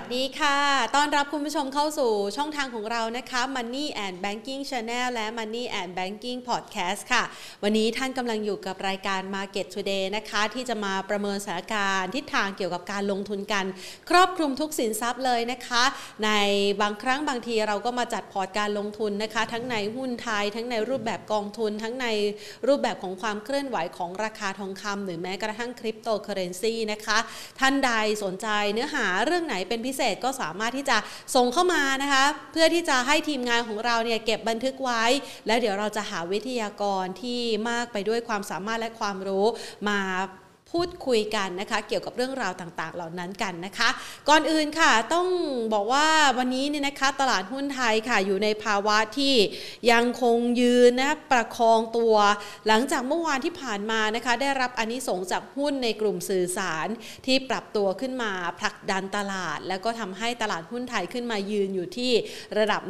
วัสดีค่ะ ต้อนรับคุณผู้ชมเข้าสู่ช่องทางของเรานะคะ Money and Banking Channel และ Money and Banking Podcast ค่ะวันนี้ท่านกำลังอยู่กับรายการ Market Today นะคะ ที่จะมาประเมินสถานการณ์ทิศทางเกี่ยวกับการลงทุนกัน ครอบคลุมทุกสินทรัพย์เลยนะคะ ในบางครั้งบางทีเราก็มาจัดพอร์ตการลงทุนนะคะ ทั้งในหุ้นไทย ทั้งในรูปแบบกองทุน ทั้งในรูปแบบของความเคลื่อนไหวของราคาทองคำหรือแม้กระทั่งคริปโตเคอร์เรนซีนะคะ ท่านใดสนใจเนื้อหาเรื่องไหนเป็นพิเศษก็สามารถที่จะส่งเข้ามานะคะ เพื่อที่จะให้ทีมงานของเราเนี่ยเก็บบันทึกไว้ แล้วเดี๋ยวเราจะหาวิทยากรที่มากไปด้วยความสามารถและความรู้มา พูดคุยกันนะคะเกี่ยวกับเรื่องราวต่างๆ เหล่านั้นกันนะคะ ก่อนอื่นค่ะต้องบอกว่าวันนี้เนี่ยนะคะตลาดหุ้นไทยค่ะอยู่ในภาวะที่ยังคงยืนนะประคองตัว หลังจากเมื่อวานที่ผ่านมานะคะได้รับอนนิสงจากหุ้นในกลุ่มสื่อสารที่ปรับตัวขึ้นมาผลักดันตลาด แล้วก็ทำให้ตลาดหุ้นไทยขึ้นมายืนอยู่ที่ระดับ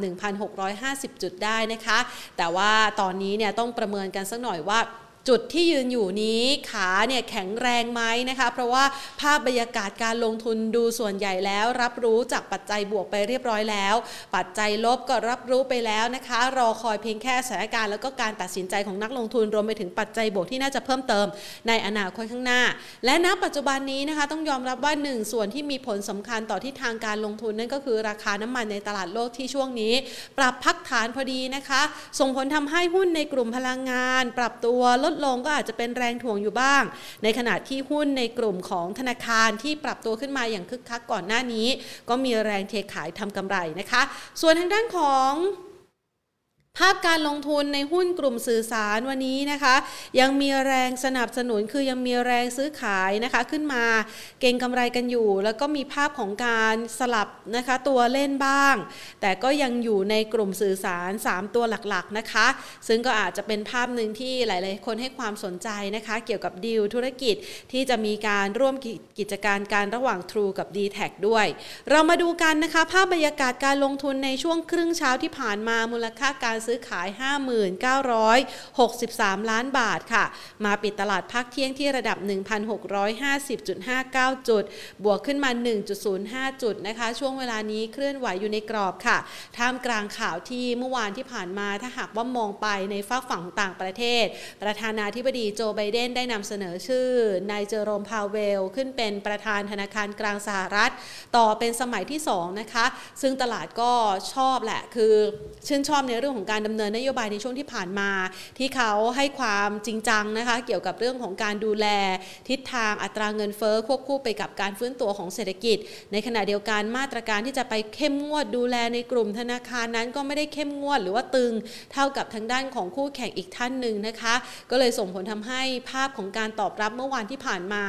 1,650 จุดได้นะคะ แต่ว่าตอนนี้เนี่ยต้องประเมินกันสักหน่อยว่า จุดที่ยืนอยู่นี้ขาเนี่ยแข็งแรงไหมนะคะ เพราะว่าภาพบรรยากาศการลงทุนดูส่วนใหญ่แล้ว รับรู้จากปัจจัยบวกไปเรียบร้อยแล้ว ปัจจัยลบก็รับรู้ไปแล้วนะคะ รอคอยเพียงแค่สถานการณ์แล้วก็การตัดสินใจของนักลงทุนรวมไปถึงปัจจัยบวกที่น่าจะเพิ่มเติมในอนาคตข้างหน้า และณปัจจุบันนี้นะคะ ต้องยอมรับว่าหนึ่งส่วนที่มีผลสำคัญต่อที่ทางการลงทุนนั่นก็คือราคาน้ำมันในตลาดโลกที่ช่วงนี้ ปรับพักฐานพอดีนะคะ ส่งผลทำให้หุ้นในกลุ่มพลังงาน ปรับตัวลดลงก็อาจจะเป็นแรงถ่วงอยู่บ้าง ในขณะที่หุ้นในกลุ่มของธนาคารที่ปรับตัวขึ้นมาอย่างคึกคักก่อนหน้านี้ ก็มีแรงเทขายทำกำไรนะคะ ส่วนทางด้านของ ภาพการลงทุนในหุ้นกลุ่มสื่อสารวันนี้นะคะ ยังมีแรงสนับสนุนคือยังมีแรงซื้อขายนะคะขึ้นมาเก่งกำไรกันอยู่ แล้วก็มีภาพของการสลับนะคะตัวเล่นบ้าง แต่ก็ยังอยู่ในกลุ่มสื่อสาร 3 ตัวหลักๆนะคะ ซึ่งก็อาจจะเป็นภาพหนึ่งที่หลาย ๆ คนให้ความสนใจนะคะ เกี่ยวกับดีลธุรกิจที่จะมีการร่วมกิจการการระหว่าง True กับ d t แทด้วย เรามาดูกันนะคะ ภาพบรรยากาศการลงทุนในช่วงครึ่งเช้าที่ผ่านมามูลค่าการซื้อขาย 59,63 ล้านบาทค่ะ มาปิดตลาดพักเที่ยงที่ระดับ 1,650.59 จุด บวกขึ้นมา 1.05 จุดนะคะ ช่วงเวลานี้เคลื่อนไหวอยู่ในกรอบค่ะ ท่ามกลางข่าวที่เมื่อวานที่ผ่านมาถ้าหากว่ามองไปในฝั่งฝั่งต่างประเทศ ประธานาธิบดีโจไบเดนได้นำเสนอชื่อนายเจอโรมพาวเวล ขึ้นเป็นประธานธนาคารกลางสหรัฐ ต่อเป็นสมัยที่ 2 นะคะ ซึ่งตลาดก็ชอบแหละ คือชื่นชอบในเรื่องของการดำเนินนโยบายในช่วงที่ผ่านมา ที่เขาให้ความจริงจังนะคะ เกี่ยวกับเรื่องของการดูแล ทิศทางอัตราเงินเฟ้อควบคู่ไปกับการฟื้นตัวของเศรษฐกิจ ในขณะเดียวกันมาตรการที่จะไปเข้มงวดดูแลในกลุ่มธนาคารนั้นก็ไม่ได้เข้มงวดหรือว่าตึงเท่ากับทางด้านของคู่แข่งอีกท่านหนึ่งนะคะ ก็เลยส่งผลทำให้ภาพของการตอบรับเมื่อวานที่ผ่านมา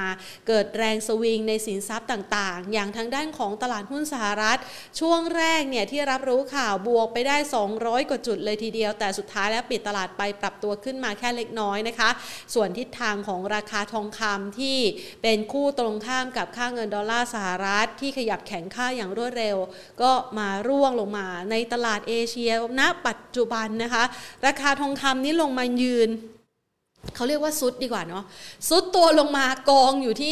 เกิดแรงสวิงในสินทรัพย์ต่างๆ อย่างทางด้านของตลาดหุ้นสหรัฐ ช่วงแรกเนี่ยที่รับรู้ข่าวบวกไปได้ 200 กว่าจุดเลยทีเดียว แต่สุดท้ายแล้วปิดตลาดไปปรับตัวขึ้นมาแค่เล็กน้อยนะคะ ส่วนทิศทางของราคาทองคำที่เป็นคู่ตรงข้ามกับค่าเงินดอลลาร์สหรัฐ ที่ขยับแข็งค่าอย่างรวดเร็ว ก็มาร่วงลงมาในตลาดเอเชียณปัจจุบันนะคะ ราคาทองคำนี้ลงมายืน เขาเรียกว่าซุดดีกว่าเนาะซุดตัวลงมากองอยู่ที่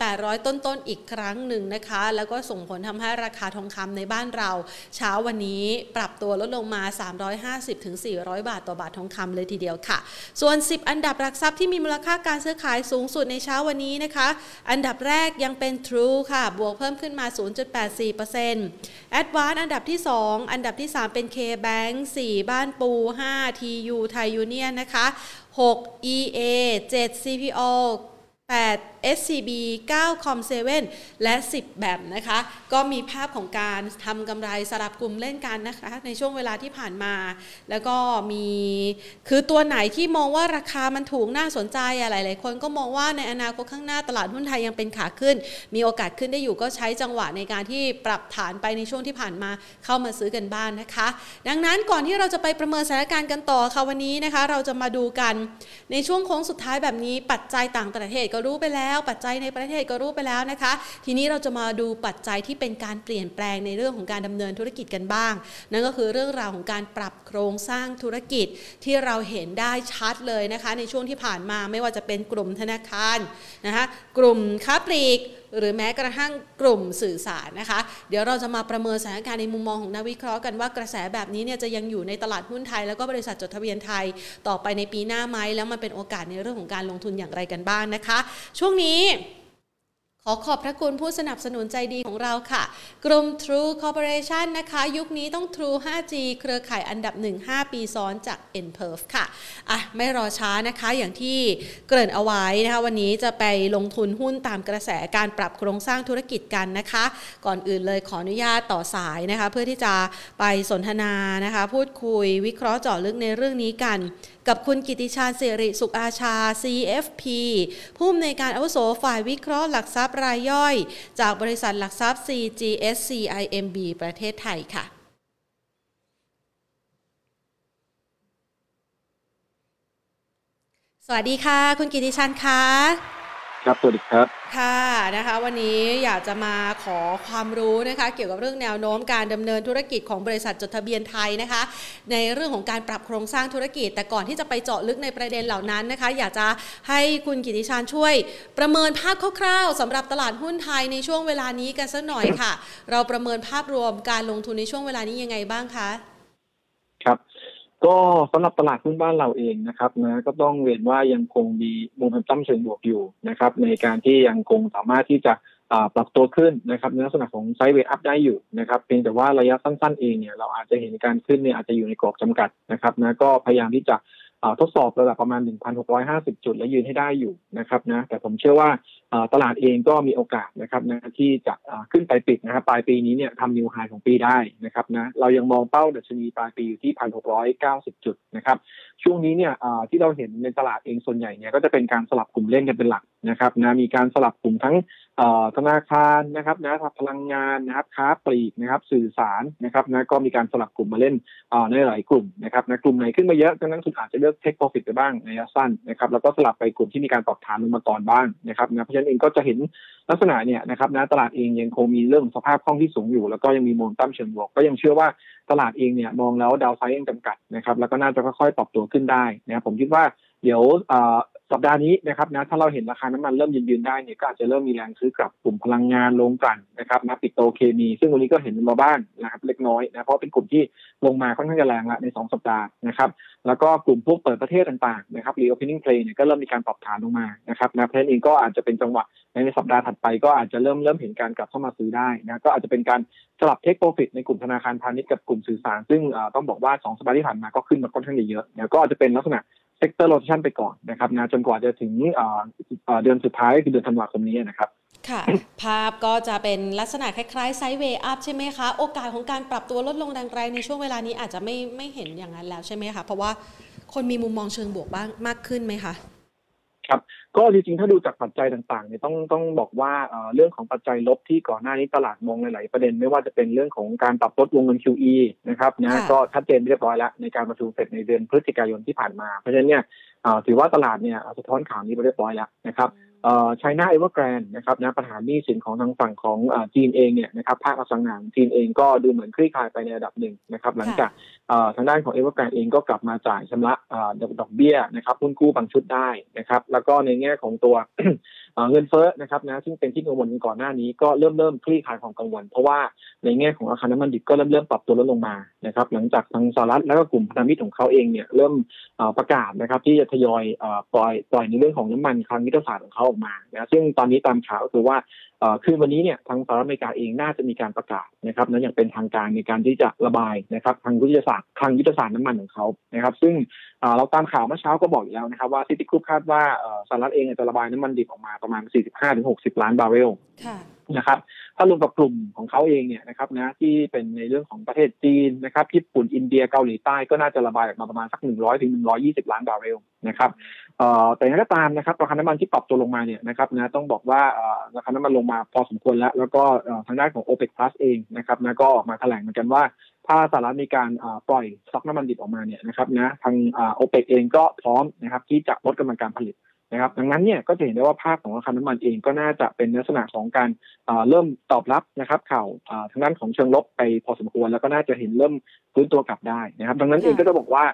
1,800 ต้นๆอีกครั้งหนึ่งนะคะ แล้วก็ส่งผลทำให้ราคาทองคำในบ้านเรา เช้าวันนี้ปรับตัวลดลงมา 350-400 บาทต่อบาททองคำเลยทีเดียวค่ะ ส่วน 10 อันดับหลักทรัพย์ที่มีมูลค่าการซื้อขายสูงสุดในเช้าวันนี้นะคะ อันดับแรกยังเป็น True ค่ะ บวกเพิ่มขึ้นมา 0.84% Advance อันดับที่ 2 อันดับที่ 3 เป็น K-Bank 4 บ้านปู 5 TU ไทยยูเนียนนะคะ 6 EA 7 CPO 8 SCB 9 Com 7และ 10 แบบนะคะ ก็มีภาพของการทำกำไรสลับกลุ่มเล่นกันนะคะ ในช่วงเวลาที่ผ่านมา แล้วก็มีคือตัวไหนที่มองว่าราคามันถูกน่าสนใจอะหลายๆคนก็มองว่าในอนาคตข้างหน้าตลาดหุ้นไทยยังเป็นขาขึ้น มีโอกาสขึ้นได้อยู่ก็ใช้จังหวะในการที่ปรับฐานไปในช่วงที่ผ่านมาเข้ามาซื้อกันบ้านนะคะ ดังนั้นก่อนที่เราจะไปประเมินสถานการณ์กันต่อค่ะวันนี้นะคะ เราจะมาดูกันในช่วงโค้งสุดท้ายแบบนี้ปัจจัยต่างประเทศก็รู้ไปแล้วแล้ว ปัจจัยในประเทศก็รู้ไปแล้วนะคะ ทีนี้เราจะมาดูปัจจัยที่เป็นการเปลี่ยนแปลงในเรื่องของการดำเนินธุรกิจกันบ้าง นั่นก็คือเรื่องราวของการปรับโครงสร้างธุรกิจที่เราเห็นได้ชัดเลยนะคะ ในช่วงที่ผ่านมาไม่ว่าจะเป็นกลุ่มธนาคารนะคะกลุ่มค้าปลีก หรือแม้กระทั่งกลุ่มสื่อสารนะคะ เดี๋ยวเราจะมาประเมินสถานการณ์ในมุมมองของนักวิเคราะห์กันว่ากระแสแบบนี้เนี่ยจะยังอยู่ในตลาดหุ้นไทย แล้วก็บริษัทจดทะเบียนไทยต่อไปในปีหน้าไหมแล้วมันเป็นโอกาสในเรื่องของการลงทุนอย่างไรกันบ้างนะคะ ช่วงนี้ ขอขอบพระคุณผู้สนับสนุนใจดีของเราค่ะ กลุ่ม True Corporation นะคะ ยุคนี้ต้อง True 5G เครือข่ายอันดับ 1 5 ปีซ้อนจาก n p e r f ค่ะ อะ ไม่รอช้านะคะอย่างที่เกริ่นเอาไว้นะคะ วันนี้จะไปลงทุนหุ้นตามกระแสการปรับโครงสร้างธุรกิจกันนะคะ ก่อนอื่นเลยขออนุญาตต่อสายนะคะ เพื่อที่จะไปสนทนานะคะ พูดคุยวิเคราะห์เจาะลึกในเรื่องนี้กัน กับคุณกิติชาญสิริสุขอาชา CFP ผู้อำนวยการอาวุโสฝ่ายวิเคราะห์หลักทรัพย์รายย่อย จากบริษัทหลักทรัพย์ CGS CIMB ประเทศไทยค่ะสวัสดีค่ะ คุณกิติชันคะ ครับ สวัสดีครับ ค่ะนะคะ วันนี้อยากจะมาขอความรู้นะคะ เกี่ยวกับเรื่องแนวโน้มการดำเนินธุรกิจของบริษัทจดทะเบียนไทยนะคะ ในเรื่องของการปรับโครงสร้างธุรกิจ แต่ก่อนที่จะไปเจาะลึกในประเด็นเหล่านั้นนะคะ อยากจะให้คุณกิติชานช่วย ประเมินภาพคร่าวๆสำหรับตลาดหุ้นไทยในช่วงเวลานี้กันสักหน่อยค่ะ เราประเมินภาพรวมการลงทุนในช่วงเวลานี้ยังไงบ้างคะ ก็สำหรับตลาดหุ้นบ้านเราเองนะครับนะก็ต้องเรียนว่ายังคงมีมุมเตั้มเชิงบวกอยู่นะครับในการที่ยังคงสามารถที่จะปรับตัวขึ้นนะครับในลักษณะของไซด์เวย์อัพได้อยู่นะครับเพียงแต่ว่าระยะสั้นๆเองเนี่ยเราอาจจะเห็นการขึ้นเนี่ยอาจจะอยู่ในกรอบจำกัดนะครับนะก็พยายามที่จะทดสอบระดับประมาณ 1,650 จุดและยืนให้ได้อยู่นะครับนะแต่ผมเชื่อว่า ตลาดเองก็มีโอกาสนะครับนะที่จะขึ้นไปปิดนะครับปลายปีนี้เนี่ยทำนิวไฮของปีได้นะครับนะเรายังมองเป้าดัชนีปลายปีอยู่ที่1,690จุดนะครับช่วงนี้เนี่ยที่เราเห็นในตลาดเองส่วนใหญ่เนี่ยก็จะเป็นการสลับกลุ่มเล่นกันเป็นหลักนะครับนะมีการสลับกลุ่มทั้งธนาคารนะครับนะพลังงานนะครับค้าปลีกนะครับสื่อสารนะครับนะก็มีการสลับกลุ่มมาเล่นในหลายกลุ่มนะครับนะกลุ่มไหนขึ้นมาเยอะก็นั้นคุณอาจจะเลือกเทคโปรฟิตไปบ้างในระยะสั้นนะครับแล้วก็สลับไปกลุ่มที่มีการตอบฐานลงมาก่อนบ้างนะครับนะเพราะนั้นเองก็จะเห็นลักษณะเนี่ยนะครับนะตลาดเองยังคงมีเรื่องสภาพคล่องที่สูงอยู่ แล้วก็ยังมีโมนตั้มเชิงบวกก็ยังเชื่อว่าตลาดเองเนี่ยมองแล้วดาวไซด์ยังจำกัดนะครับแล้วก็น่าจะค่อยๆปรับตัวขึ้นได้นะครับผมคิดว่า เดี๋ยวสัปดาห์นี้นะครับนะถ้าเราเห็นราคาน้ำมันเริ่มยืนยืนได้เนี่ยก็อาจจะเริ่มมีแรงซื้อกลับกลุ่มพลังงานลงกลั่นนะครับนะปิโตเคมี ซึ่งวันนี้ก็เห็นมาบ้างนะครับเล็กน้อยนะเพราะเป็นกลุ่มที่ลงมาค่อนข้างจะแรงละใน 2 สัปดาห์นะครับแล้วก็กลุ่มพวกเปิดประเทศต่างๆนะครับ reopening play เนี่ยก็เริ่มมีการปรับฐานลงมานะครับนะเพราะนั้นเองก็อาจจะเป็นจังหวะในสัปดาห์ถัดไปก็อาจจะเริ่มเริ่มเห็นการกลับเข้ามาซื้อได้นะก็อาจจะเป็นการสลับ take profit ในกลุ่มธนาคารพาณิชย์กับกลุ่มสื่อสาร ซึ่งต้องบอกว่า2สัปดาห์ที่ผ่านมาก็ขึ้นมาค่อนข้างเยอะๆก็อาจจะเป็นลักษณะ sector rotation ไปก่อนนะครับนะจนกว่าจะถึงเดือนสุดท้ายคือเดือนธันวาคมนี้นะครับค่ะ ภาพก็จะเป็นลักษณะคล้ายๆ sideway up ใช่ไหมคะ โอกาสของการปรับตัวลดลงแรงๆในช่วงเวลานี้อาจจะไม่ไม่เห็นอย่างนั้นแล้วใช่ไหมคะ เพราะว่าคนมีมุมมองเชิงบวกบ้างมากขึ้นไหมคะ ครับ ก็จริงๆ ถ้าดูจากปัจจัยต่างๆเนี่ยต้องต้องบอกว่าเรื่องของปัจจัยลบที่ก่อนหน้านี้ตลาดมองในหลายประเด็น ไม่ว่าจะเป็นเรื่องของการปรับลดวงเงิน QE นะครับนะก็ชัดเจนเรียบร้อยแล้วในการประชุมเสร็จในเดือนพฤศจิกายนที่ผ่านมา เพราะฉะนั้นเนี่ยถือว่าตลาดเนี่ยสะท้อนข่าวนี้ไปเรียบร้อยแล้วนะครับ China Evergrande นะครับนะปัญหาหนี้สินของทางฝั่งของจีนเองเนี่ยนะครับภาคอสังหาจีนเองก็ดูเหมือนคลี่คลายไปในระดับหนึ่งนะครับหลังจากทางด้านของเอเวอร์แกรนเองก็กลับมาจ่ายชำระดอกเบี้ยนะครับหุ้นกู้บางชุดได้นะครับ แล้วก็ในแง่ของตัว เงินเฟ้อนะครับนะซึ่งเป็นที่กังวลก่อนหน้านี้ก็เริ่มเริ่มคลี่คลายความกังวล เพราะว่าในแง่ของราคาน้ำมันดิบก็เริ่มเริ่มปรับตัวลดลงมานะครับหลังจากทางสหรัฐแล้วก็กลุ่มพันธมิตรของเขาเองเนี่ยเริ่มประกาศนะครับที่จะทยอยปล่อยปล่อยในเรื่องของน้ำมันคลังยุทธศาสตร์ของเขาออกมานะซึ่งตอนนี้ตามข่าวคือว่า คือวันนี้เนี่ยทางสหรัฐอเมริกาเองน่าจะมีการประกาศนะครับนั้นอย่างเป็นทางการในการที่จะระบายนะครับทางยุทธศาสตร์ทางยุทธศาสตร์น้ำมันของเขานะครับ ซึ่งเราตามข่าวเมื่อเช้าก็บอกอยู่แล้วนะครับ ว่า Citigroup คาดว่าสหรัฐเองจะระบายน้ำมันดิบออกมาประมาณ 45-60 ล้านบาร์เรล นะครับ ถ้ารวมกับกลุ่มของเขาเองเนี่ยนะครับนะที่เป็นในเรื่องของประเทศจีนนะครับญี่ปุ่นอินเดียเกาหลีใต้ก็น่าจะระบายออกมาประมาณสัก 100ถึง120 ล้านบาร์เรลนะครับแต่อย่างไรก็ตามนะครับราคาน้ำมันที่ปรับตัวลงมาเนี่ยนะครับนะต้องบอกว่าราคาน้ำมันลงมาพอสมควรแล้ว แล้วก็ทางด้านของ OPEC Plus เองนะครับนะก็ออกมาแถลงเหมือนกันว่าถ้าสหรัฐมีการปล่อยสต็อกน้ำมันดิบออกมาเนี่ยนะครับนะทางโอเปกเองก็พร้อมนะครับที่จะลดกำลังการผลิต นะครับดังนั้นเนี่ยก็จะเห็นได้ว่าภาพของราคาน้ำมันเองก็น่าจะเป็นลักษณะของการเริ่มตอบรับนะครับข่าวทางด้านของเชิงลบไปพอสมควร แล้วก็น่าจะเห็นเริ่มฟื้นตัวกลับได้นะครับ ดังนั้นเองก็จะบอกว่า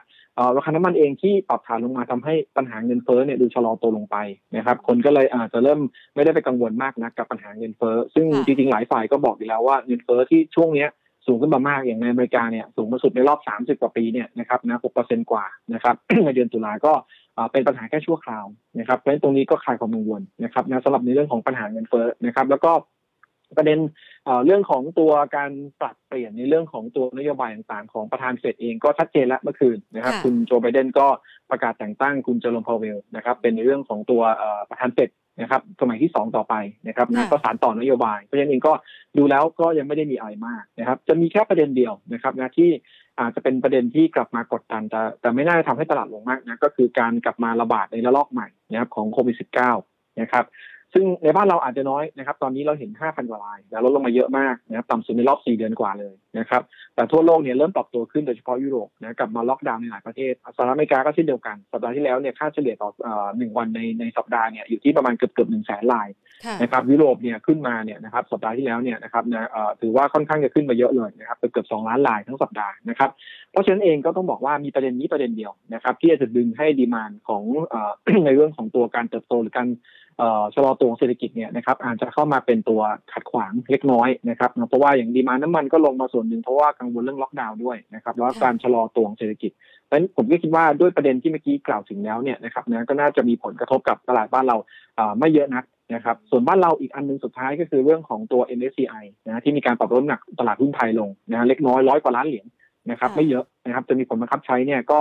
ราคาน้ำมันเองที่ปรับฐานลงมาทำให้ปัญหาเงินเฟ้อเนี่ยดูชะลอตัวลงไปนะครับ คนก็เลยอาจจะเริ่มไม่ได้ไปกังวลมากนะกับปัญหาเงินเฟ้อซึ่งจริงๆหลายฝ่ายก็บอกอยู่แล้วว่าเงินเฟ้อที่ช่วงเนี้ยสูงขึ้นมามากอย่างในอเมริกาเนี่ยสูงมาสุดในรอบ 30 กว่าปีเนี่ยนะครับนะ6%กว่านะครับในเดือนตุลาก็ เป็นปัญหาแค่ชั่วคราวนะครับเพราะฉะนั้นตรงนี้ก็คลายความกังวลนะครับนะสำหรับในเรื่องของปัญหาเงินเฟ้อนะครับ แล้วก็ประเด็นเรื่องของตัวการปรับเปลี่ยนในเรื่องของตัวนโยบายต่างๆ ของประธานเฟดเองก็ชัดเจนแล้วเมื่อคืนนะครับ คุณโจไบเดนก็ประกาศแต่งตั้งคุณเจอโรมพาวเวลนะครับ เป็นในเรื่องของตัวประธานเฟดนะครับสมัยที่สองต่อไปนะครับนะก็สารต่อนโยบายเพราะฉะนั้นเองก็ดูแล้วก็ยังไม่ได้มีอะไรมากนะครับ จะมีแค่ประเด็นเดียวนะครับนะที่ อาจจะเป็นประเด็นที่กลับมากดดัน แต่แต่ไม่น่าจะทำให้ตลาดลงมากนะก็คือการกลับมาระบาดในระลอกใหม่นะครับของโควิด -19 นะครับ ซึ่งในบ้านเราอาจจะน้อยนะครับ ตอนนี้เราเห็น 5,000 กว่ารายแล้วลดลงมาเยอะมากนะครับต่ำสุดในรอบ 4 เดือนกว่าเลยนะครับ แต่ทั่วโลกเนี่ยเริ่มปรับตัวขึ้นโดยเฉพาะยุโรปนะกลับมาล็อกดาวน์ในหลายประเทศสหรัฐอเมริกาก็เช่นเดียวกัน สัปดาห์ที่แล้วเนี่ยค่าเฉลี่ยต่อหนึ่งวันในในสัปดาห์เนี่ยอยู่ที่ประมาณเกือบเกือบหนึ่งแสนรายนะครับยุโรปเนี่ยขึ้นมาเนี่ยนะครับสัปดาห์ที่แล้วเนี่ยนะครับนะถือว่าค่อนข้างจะขึ้นมาเยอะเลยนะครับเกือบสองล้านรายทั้งสัปดาห์นะครับเพราะฉะนั้นเองก็ต้องบอกว่ามีประเด็นนี้ประเด็นเดียวนะครับที่จะดึงให้ดีมานของในเรื่องของตัวการเติบโตหรือการ ชะลอตัวเศรษฐกิจเนี่ยนะครับอาจจะเข้ามาเป็นตัวขัดขวางเล็กน้อยนะครับเพราะว่าอย่างดีมาน้ำมันก็ลงมาส่วนหนึ่งเพราะว่ากังวลเรื่องล็อกดาวน์ด้วยนะครับแล้วการชะลอตัวเศรษฐกิจเพราะฉะนั้นผมก็คิดว่าด้วยประเด็นที่เมื่อกี้กล่าวถึงแล้วเนี่ยนะครับนะก็น่าจะมีผลกระทบกับตลาดบ้านเราไม่เยอะนักนะครับส่วนบ้านเราอีกอันนึงสุดท้ายก็คือเรื่องของตัว MSCI นะที่มีการปรับลดหนักตลาดหุ้นไทยลงนะเล็กน้อยร้อยกว่าล้านเหรียญนะครับไม่เยอะนะครับจะมีผลบังคับใช้เนี่ยก็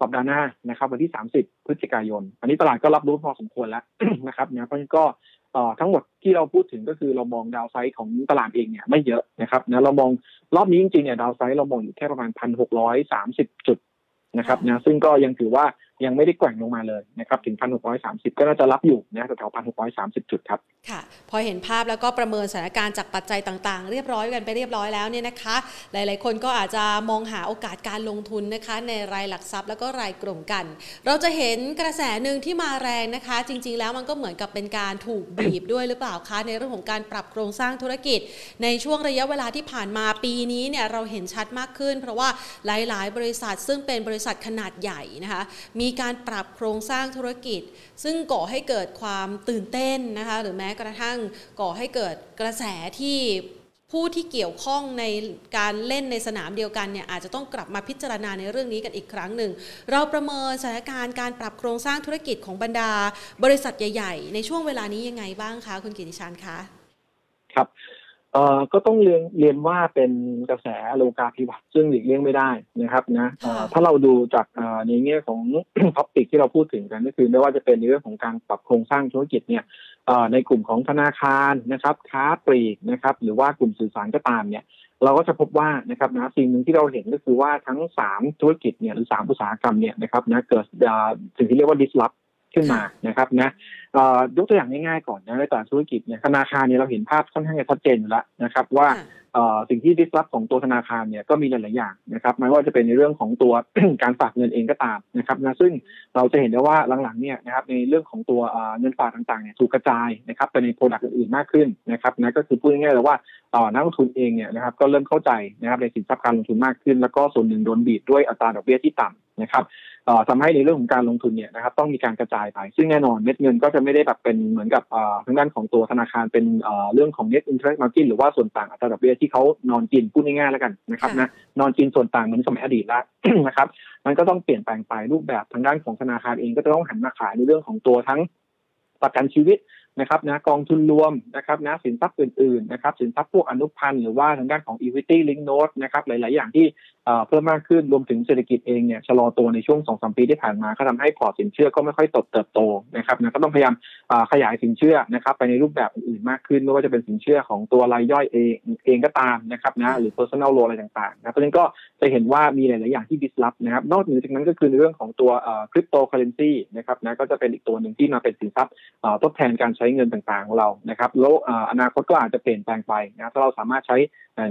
สัปดาห์หน้านะครับ วันที่ 30 พฤศจิกายน อันนี้ตลาดก็รับรู้พอสมควรแล้วนะครับนะเพราะฉะนั้นก็ทั้งหมดที่เราพูดถึงก็คือเรามองดาวไซด์ของตลาดเองเนี่ยไม่เยอะนะครับนะเรามองรอบนี้จริงๆเนี่ยดาวไซด์เรามองอยู่แค่ประมาณ1,630จุดนะครับนะซึ่งก็ยังถือว่า ยังไม่ได้แกว่งลงมาเลยนะครับถึง 1,630 ก็น่าจะรับอยู่นะแถว1,630 จุดครับค่ะพอเห็นภาพแล้วก็ประเมินสถานการณ์จากปัจจัยต่างๆ เรียบร้อยกันไปเรียบร้อยแล้วเนี่ยนะคะ หลายๆ คนก็อาจจะมองหาโอกาสการลงทุนนะคะ ในรายหลักทรัพย์แล้วก็รายกลุ่มกัน เราจะเห็นกระแสหนึ่งที่มาแรงนะคะ จริง ๆ แล้วมันก็เหมือนกับเป็นการถูกบีบด้วยหรือเปล่าคะในเรื่องของการปรับโครงสร้างธุรกิจ ในช่วงระยะเวลาที่ผ่านมาปีนี้เนี่ยเราเห็นชัดมากขึ้น เพราะว่าหลาย ๆ บริษัทซึ่งเป็นบริษัทขนาดใหญ่นะคะมีีการปรับโครงสร้างธุรกิจ ซึ่งก่อให้เกิดความตื่นเต้นนะคะหรือแม้กระทั่งก่อให้เกิดกระแสที่ผู้ที่เกี่ยวข้องในการเล่นในสนามเดียวกันเนี่ยอาจจะต้องกลับมาพิจารณาในเรื่องนี้กันอีกครั้งหนึ่ง เราประเมินสถานการณ์การปรับโครงสร้างธุรกิจของบรรดา บริษัทใหญ่ ๆ ในช่วงเวลานี้ยังไงบ้างคะคุณกิติชันคะครับ เอ่อก็ต้องเรียนเรียนว่าเป็นกระแสโลกาภิวัตน์ซึ่งหลีกเลี่ยงไม่ได้นะครับนะถ้าเราดูจากในแง่ของท็อปิกที่เราพูดถึงกันก็คือไม่ว่าจะเป็นในเรื่องของการปรับโครงสร้างธุรกิจเนี่ยในกลุ่มของธนาคารนะครับ ค้าปลีกนะครับ หรือว่ากลุ่มสื่อสารก็ตามเนี่ย เราก็จะพบว่านะครับนะสิ่งหนึ่งที่เราเห็นก็คือว่าทั้งสามธุรกิจเนี่ยหรือสามอุตสาหกรรมเนี่ยนะครับนะเกิดสิ่งที่เรียกว่า disrupt ขึ้นมานะครับนะยกตัวอย่างง่ายๆก่อนนะในตลาดธุรกิจเนี่ยธนาคารเนี่ยเราเห็นภาพค่อนข้างจะชัดเจนอยู่แล้วนะครับ ว่าสิ่งที่ดิสรับของตัวธนาคารเนี่ยก็มีหลายๆอย่างนะครับไม่ว่าจะเป็นในเรื่องของตัวการฝากเงินเองก็ตามนะครับนะซึ่งเราจะเห็นได้ว่าหลังๆเนี่ยนะครับในเรื่องของตัวเงินฝากต่างๆเนี่ยถูกกระจายนะครับไปในโปรดักต์อื่นๆมากขึ้นนะครับนะก็คือพูดง่ายๆเลยว่านักลงทุนเองเนี่ยนะครับก็เริ่มเข้าใจนะครับในสินทรัพย์การลงทุนมากขึ้น แล้วก็ส่วนหนึ่งโดนบีบด้วยอัตราดอกเบี้ยที่ต่ำนะครับทำให้ในเรื่องของการลงทุนเนี่ยนะครับต้องมีการกระจายไป ซึ่งแน่นอนเม็ดเงินก็จะไม่ได้แบบเป็นเหมือนกับทางด้านของตัวธนาคารเป็นเรื่องของ net interest margin หรือว่าส่วนต่างอัตราดอกเบี้ยที่เขานอนกินพูดง่ายๆแล้วกันนะครับนะนอนกินส่วนต่างเหมือนสมัยอดีตแล้วนะครับ มันก็ต้องเปลี่ยนแปลงไปรูปแบบทางด้านของธนาคารเองก็จะต้องหันมาขายในเรื่องของตัวทั้งประกันชีวิตนะครับนะกองทุนรวมนะครับนะสินทรัพย์อื่นๆนะครับสินทรัพย์พวกอนุพันธ์หรือว่าทางด้านของ equity link note นะครับหลาย ๆ อย่างที่เพิ่มมากขึ้นรวมถึงเศรษฐกิจเองเนี่ยชะลอตัวในช่วงสองสมปีที่ผ่านมาก็ทำให้พอร์ตสินเชื่อก็ไม่ค่อยเติบโตนะครับนะก็ต้องพยายามขยายสินเชื่อนะครับไปในรูปแบบอื่นๆมากขึ้นไม่ว่าจะเป็นสินเชื่อของตัวรายย่อยเองเองก็ตามนะครับนะหรือ personal loan อะไรต่างๆนะเพราะฉะนั้นก็จะเห็นว่ามีหลายๆอย่างที่ disrupt นะครับนอกเหนือจากนั้นก็คือในเรื่องของตัวคริปโตเคอเรนซีนะครับนะก็จะเป็นอีกตัวหนึ่งที่มาเป็นสินทรัพย์ทดแทนการใช้เงินต่างๆของเรานะครับแล้วอนาคตก็อาจจะเปลี่ยนแปลงไปนะถ้าเราสามารถใช้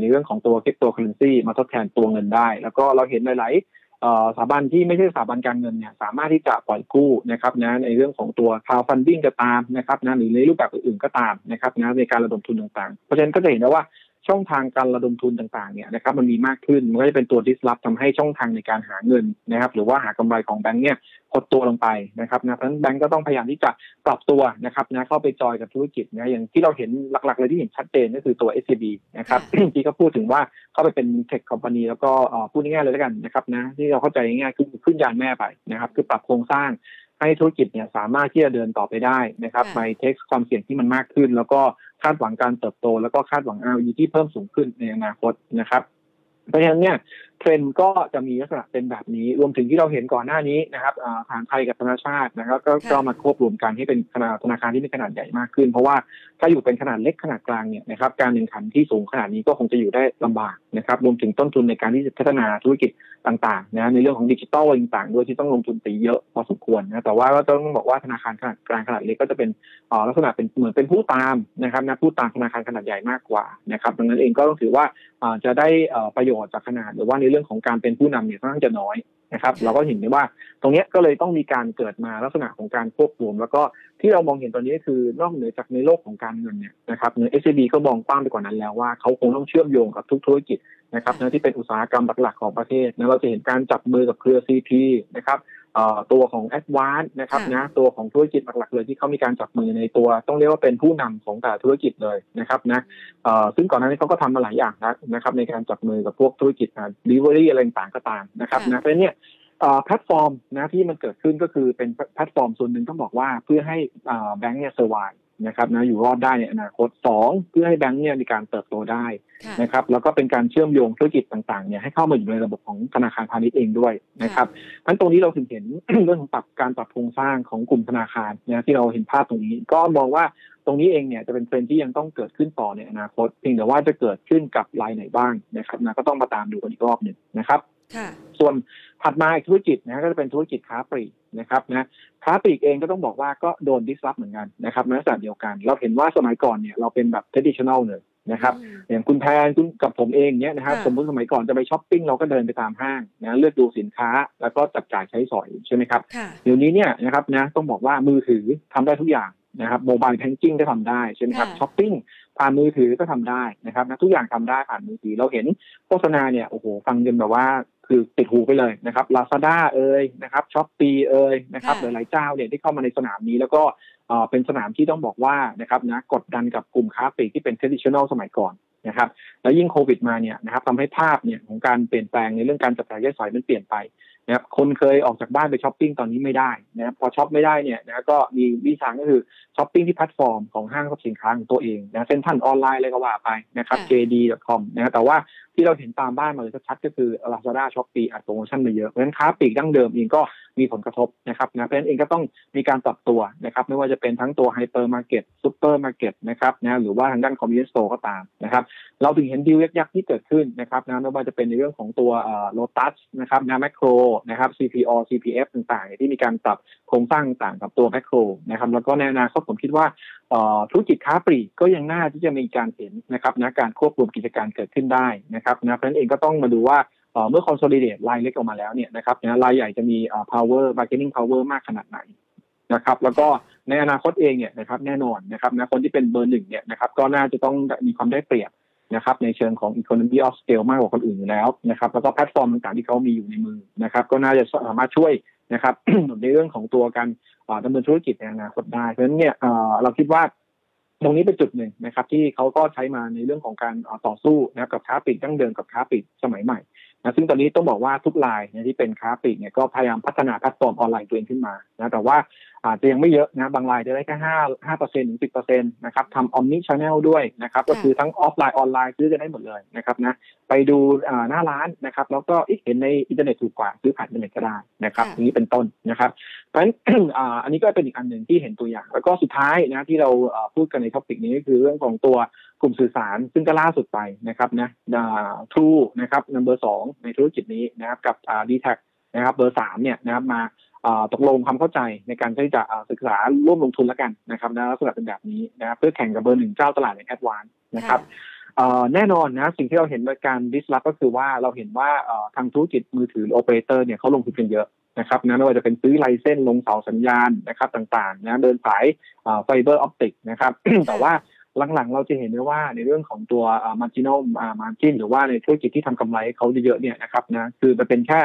ในเรื่องของตัวคริปโตเคอเรนซีมาทดแทนตัวเงินได้ แล้วก็เราเห็นหลาย ๆ สถาบันที่ไม่ใช่สถาบันการเงินเนี่ยสามารถที่จะปล่อยกู้นะครับนะในเรื่องของตัว crowd funding ก็ตามนะครับนะหรือในรูปแบบอื่นๆก็ตามนะครับนะในการระดมทุนต่างๆ เพราะฉะนั้นก็จะเห็นได้ว่า ช่องทางการระดมทุนต่างๆเนี่ยนะครับมันมีมากขึ้นมันก็จะเป็นตัว disrupt ทำให้ช่องทางในการหาเงินนะครับหรือว่าหากำไรของแบงก์เนี่ยหดตัวลงไปนะครับนะเพราะฉะนั้นแบงก์ก็ต้องพยายามที่จะปรับตัวนะครับนะเข้าไปจอยกับธุรกิจนะอย่างที่เราเห็นหลักๆเลยที่เห็นชัดเจนก็คือตัว SCB นะครับที่ก็พูดถึงว่าเข้าไปเป็นเทคคอมพานีแล้วก็พูดง่ายๆเลยแล้วกันนะครับนะที่เราเข้าใจง่ายๆคือขึ้นยานแม่ไปนะครับคือปรับโครงสร้างให้ธุรกิจเนี่ยสามารถที่จะเดินต่อไปได้นะครับไปเทคความเสี่ยงที่มันมากขึ้น แล้วก็ คาดหวังการเติบโต แล้วก็คาดหวัง ROE ที่เพิ่มสูงขึ้นในอนาคตนะครับ เพราะฉะนั้นเนี่ย เทรนด์ก็จะมีลักษณะเป็นแบบนี้ รวมถึงที่เราเห็นก่อนหน้านี้นะครับทางไทยกับธนาชาตินะครับก็ก็มาควบรวมกันให้เป็นขนาดธนาคารที่มีขนาดใหญ่มากขึ้น เพราะว่าถ้าอยู่เป็นขนาดเล็กขนาดกลางเนี่ยนะครับการแข่งขันที่สูงขนาดนี้ก็คงจะอยู่ได้ลำบากนะครับรวมถึงต้นทุนในการที่จะพัฒนาธุรกิจต่างๆนะในเรื่องของดิจิทัลต่างๆด้วยที่ต้องลงทุนตีเยอะพอสมควรนะแต่ว่าก็ต้องบอกว่าธนาคารขนาดกลางขนาดเล็กก็จะเป็นลักษณะเป็นเหมือนเป็นผู้ตามนะครับนะผู้ตามธนาคารขนาดใหญ่มากกว่านะครับดังนั้นเองก็ต้องถือว่าจะได้ประโยชน์จากขนาดหรือว่าในเรื่องของการเป็นผู้นำเนี่ยค่อนข้างจะน้อยนะครับ เราก็เห็นได้ว่าตรงนี้ก็เลยต้องมีการเกิดมาลักษณะของการควบรวม แล้วก็ที่เรามองเห็นตอนนี้คือนอกเหนือจากในโลกของการเงินเนี่ยนะครับเนื้อ SCB ก็มองกว้างไปกว่านั้นแล้วว่าเขาคงต้องเชื่อมโยงกับทุกธุรกิจนะครับนะที่เป็นอุตสาหกรรมหลักๆของประเทศนะเราจะเห็นการจับมือกับเครือซีทีนะครับ ตัวของ a d v a n c e นะครับนะตัวของธุรกิจหลักๆเลยที่เขามีการจับมือในตัว ต้องเรียกว่าเป็นผู้นำของแต่ธุรกิจเลยนะครับนะซึ่งก่อนหน้านี้เขาก็ทำมาหลายอย่างนะครับในการจับมือกับพวกธุรกิจ delivery อะไรต่างๆก็ตามนะครับนะเพราะเนี่ยแพลตฟอร์มนะที่มันเกิดขึ้นก็คือเป็นแพลตฟอร์มส่วนหนึ่งต้องบอกว่าเพื่อให้แบงก์เนี่ย survive นะครับนะอยู่รอดได้ในอนาคตสองเพื่อให้แบงก์เนี่ยมีการเติบโตได้นะครับแล้วก็เป็นการเชื่อมโยงธุรกิจต่างๆเนี่ยให้เข้ามาอยู่ในระบบของธนาคารพาณิชย์เองด้วยนะครับฉะนั้นตรงนี้เราถึงเห็นเรื่องของปรับการปรับโครงสร้างของกลุ่มธนาคารเนี่ยที่เราเห็นภาพตรงนี้ ก็มองว่าตรงนี้เองเนี่ยจะเป็นเทรนด์ที่ยังต้องเกิดขึ้นต่อในอนาคตเพียงแต่ว่าจะเกิดขึ้นกับรายไหนบ้างนะครับนะก็ต้องมาตามดูกันอีกรอบหนึ่งนะครับส่วน ถัดมาอีกธุรกิจนะก็จะเป็นธุรกิจค้าปลีกนะครับนะค้าปลีกเองก็ต้องบอกว่าก็โดนดิสรับเหมือนกันนะครับในลักษณะเดียวกัน เราเห็นว่าสมัยก่อนเนี่ยเราเป็นแบบ traditional เลยนะครับอย่างคุณแพนคุณกับผมเองเนี่ยนะครับสมมติสมัยก่อนจะไปช้อปปิ้งเราก็เดินไปตามห้างนะเลือกดูสินค้าแล้วก็จับจ่ายใช้สอยใช่ไหมครับเดี๋ยวนี้เนี่ยนะครับนะต้องบอกว่ามือถือทำได้ทุกอย่างนะครับโมบายแพงกิ้งก็ทำได้ใช่ไหมครับช้อปปิ้งผ่านมือถือก็ทำได้นะครับนะทุกอย่างทำได้ผ่านมือถือเราเห็นโฆษณาเนี่ยโอ้โหฟังจนแบบว่า คือติดหูไปเลยนะครับลาซาด้าเอ่ยนะครับ Shopee เอ่ยนะครับหลายๆเจ้าเนี่ยที่เข้ามาในสนามนี้แล้วก็เป็นสนามที่ต้องบอกว่านะครับนะกดดันกับกลุ่มค้าปลีกที่เป็น traditional สมัยก่อนนะครับแล้วยิ่งโควิดมาเนี่ยนะครับทำให้ภาพเนี่ยของการเปลี่ยนแปลงในเรื่องการจับจ่ายใช้สอยมันเปลี่ยนไปนะครับคนเคยออกจากบ้านไปช้อปปิ้งตอนนี้ไม่ได้นะครับพอช็อปไม่ได้เนี่ยนะก็มีวิธีก็คือช้อปปิ้งที่แพลตฟอร์มของห้างสรรพสินค้าของตัวเองนะเซ็นทรัลออนไลน์อะไรก็ว่าไปนะครับ JD.com นะแต่ว่า ที่เราเห็นตามบ้านมาเลยชัดก็คือ Lazada Shopee อัดโปรโมชั่นมาเยอะเพราะฉะนั้นค้าปลีกดั้งเดิมเองก็มีผลกระทบนะครับนะเพราะฉะนั้นเองก็ต้องมีการปรับตัวนะครับไม่ว่าจะเป็นทั้งตัวไฮเปอร์มาร์เก็ตซูเปอร์มาร์เก็ตนะครับนะหรือว่าทางด้าน convenience store ก็ตามนะครับเราถึงเห็นดีลยักษ์ที่เกิดขึ้นนะครับนะไม่ว่าจะเป็นในเรื่องของตัวโลตัสนะครับนะแมคโครนะครับ CPO CPF ต่างๆ ที่มีการปรับโครงสร้างต่างกับตัวแมคโครนะครับแล้วก็ในอนาคตผมคิดว่าธุรกิจค้าปลีกก็ยังน่าที่จะมีการเห็นนะครับนะการควบรวมกิจการเกิดขึ้นได้นะครับนะเพราะฉะนั้นเองก็ต้องมาดูว่าเมื่อ consolidate รายเล็กออกมาแล้วเนี่ยนะครับนะรายใหญ่จะมี power bargaining power มากขนาดไหนนะครับ แล้วก็ในอนาคตเองเนี่ยนะครับแน่นอนนะครับนะคนที่เป็นเบอร์หนึ่งเนี่ยนะครับก็น่าจะต้องมีความได้เปรียบนะครับในเชิงของ economy of scale มากกว่าคนอื่นอยู่แล้วนะครับแล้วก็แพลตฟอร์มต่างๆที่เขามีอยู่ในมือนะครับ ก็น่าจะสามารถช่วยนะครับในเรื่องของตัวการดำเนินธุรกิจในอนาคตได้เพราะฉะนั้นเนี่ยเราคิดว่า ตรงนี้เป็นจุดหนึ่งนะครับ ที่เขาก็ใช้มาในเรื่องของการต่อสู้นะครับกับค้าปลีกดั้งเดิมกับค้าปลีกสมัยใหม่นะซึ่งตอนนี้ต้องบอกว่าทุกรายเนี่ยที่เป็นค้าปลีกเนี่ยก็พยายามพัฒนาแพลตฟอร์มออนไลน์ตัวเองขึ้นมานะแต่ว่าอาจจะยังไม่เยอะนะบางรายจะได้แค่ห้าห้าเปอร์เซ็นต์ถึงสิบเปอร์เซ็นต์นะครับทำ omni-channel ด้วยนะครับก็คือทั้งออฟไลน์ออนไลน์ซื้อกันได้หมดเลยนะครับนะไปดูหน้าร้านนะครับแล้วก็เห็นในอินเทอร์เน็ตถูกกว่าซื้อผ่านอินเทอร์เน็ตก็ได้นะครับนี้เป็นต้นนะครับเพราะฉะนั้นอันนี้ก็เป็นอีกอันหนึ่งที่เห็นตัวอย่าง แล้วก็สุดท้ายนะที่เราพูดกันใน topic นี้ก็คือเรื่องของตัวกลุ่มสื่อสารซึ่งก็ล่าสุดไปนะครับนะทรูนะครับ number สองในธุรกิจนี้นะครับกับดีแทคนะครับเบอร์สามเนี่ยนะครับมา ตกลงความเข้าใจในการที่จะศึกษาร่วมลงทุนแล้วกันนะครับนะลักษณะเป็นแบบนี้นะครับเพื่อแข่งกับเบอร์หนึ่งเจ้าตลาดในแอดวานซ์นะครับแน่นอนนะสิ่งที่เราเห็นในการ disrupt ก็คือว่าเราเห็นว่าทางธุรกิจมือถือโอเปอเรเตอร์เนี่ยเขาลงทุนกันเยอะนะครับนะไม่ว่าจะเป็นซื้อ license ลงเสาสัญญาณนะครับต่างๆนะเดินสายไฟเบอร์ออปติกนะครับแต่ว่าหลังๆ เราจะเห็นได้ว่าในเรื่องของตัว marginal margin หรือว่าในธุรกิจที่ทำกำไรเขาเยอะๆเนี่ยนะครับนะคือมันเป็นแค่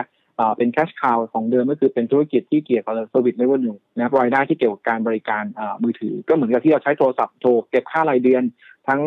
เป็น cash cow ของเดิมก็คือเป็นธุรกิจที่เกี่ยวกับ service revenue หนึ่งนะรายได้ที่เกี่ยวกับการบริการมือถือ ก็เหมือนกับที่เราใช้โทรศัพท์โทรเก็บค่ารายเดือนทั้ง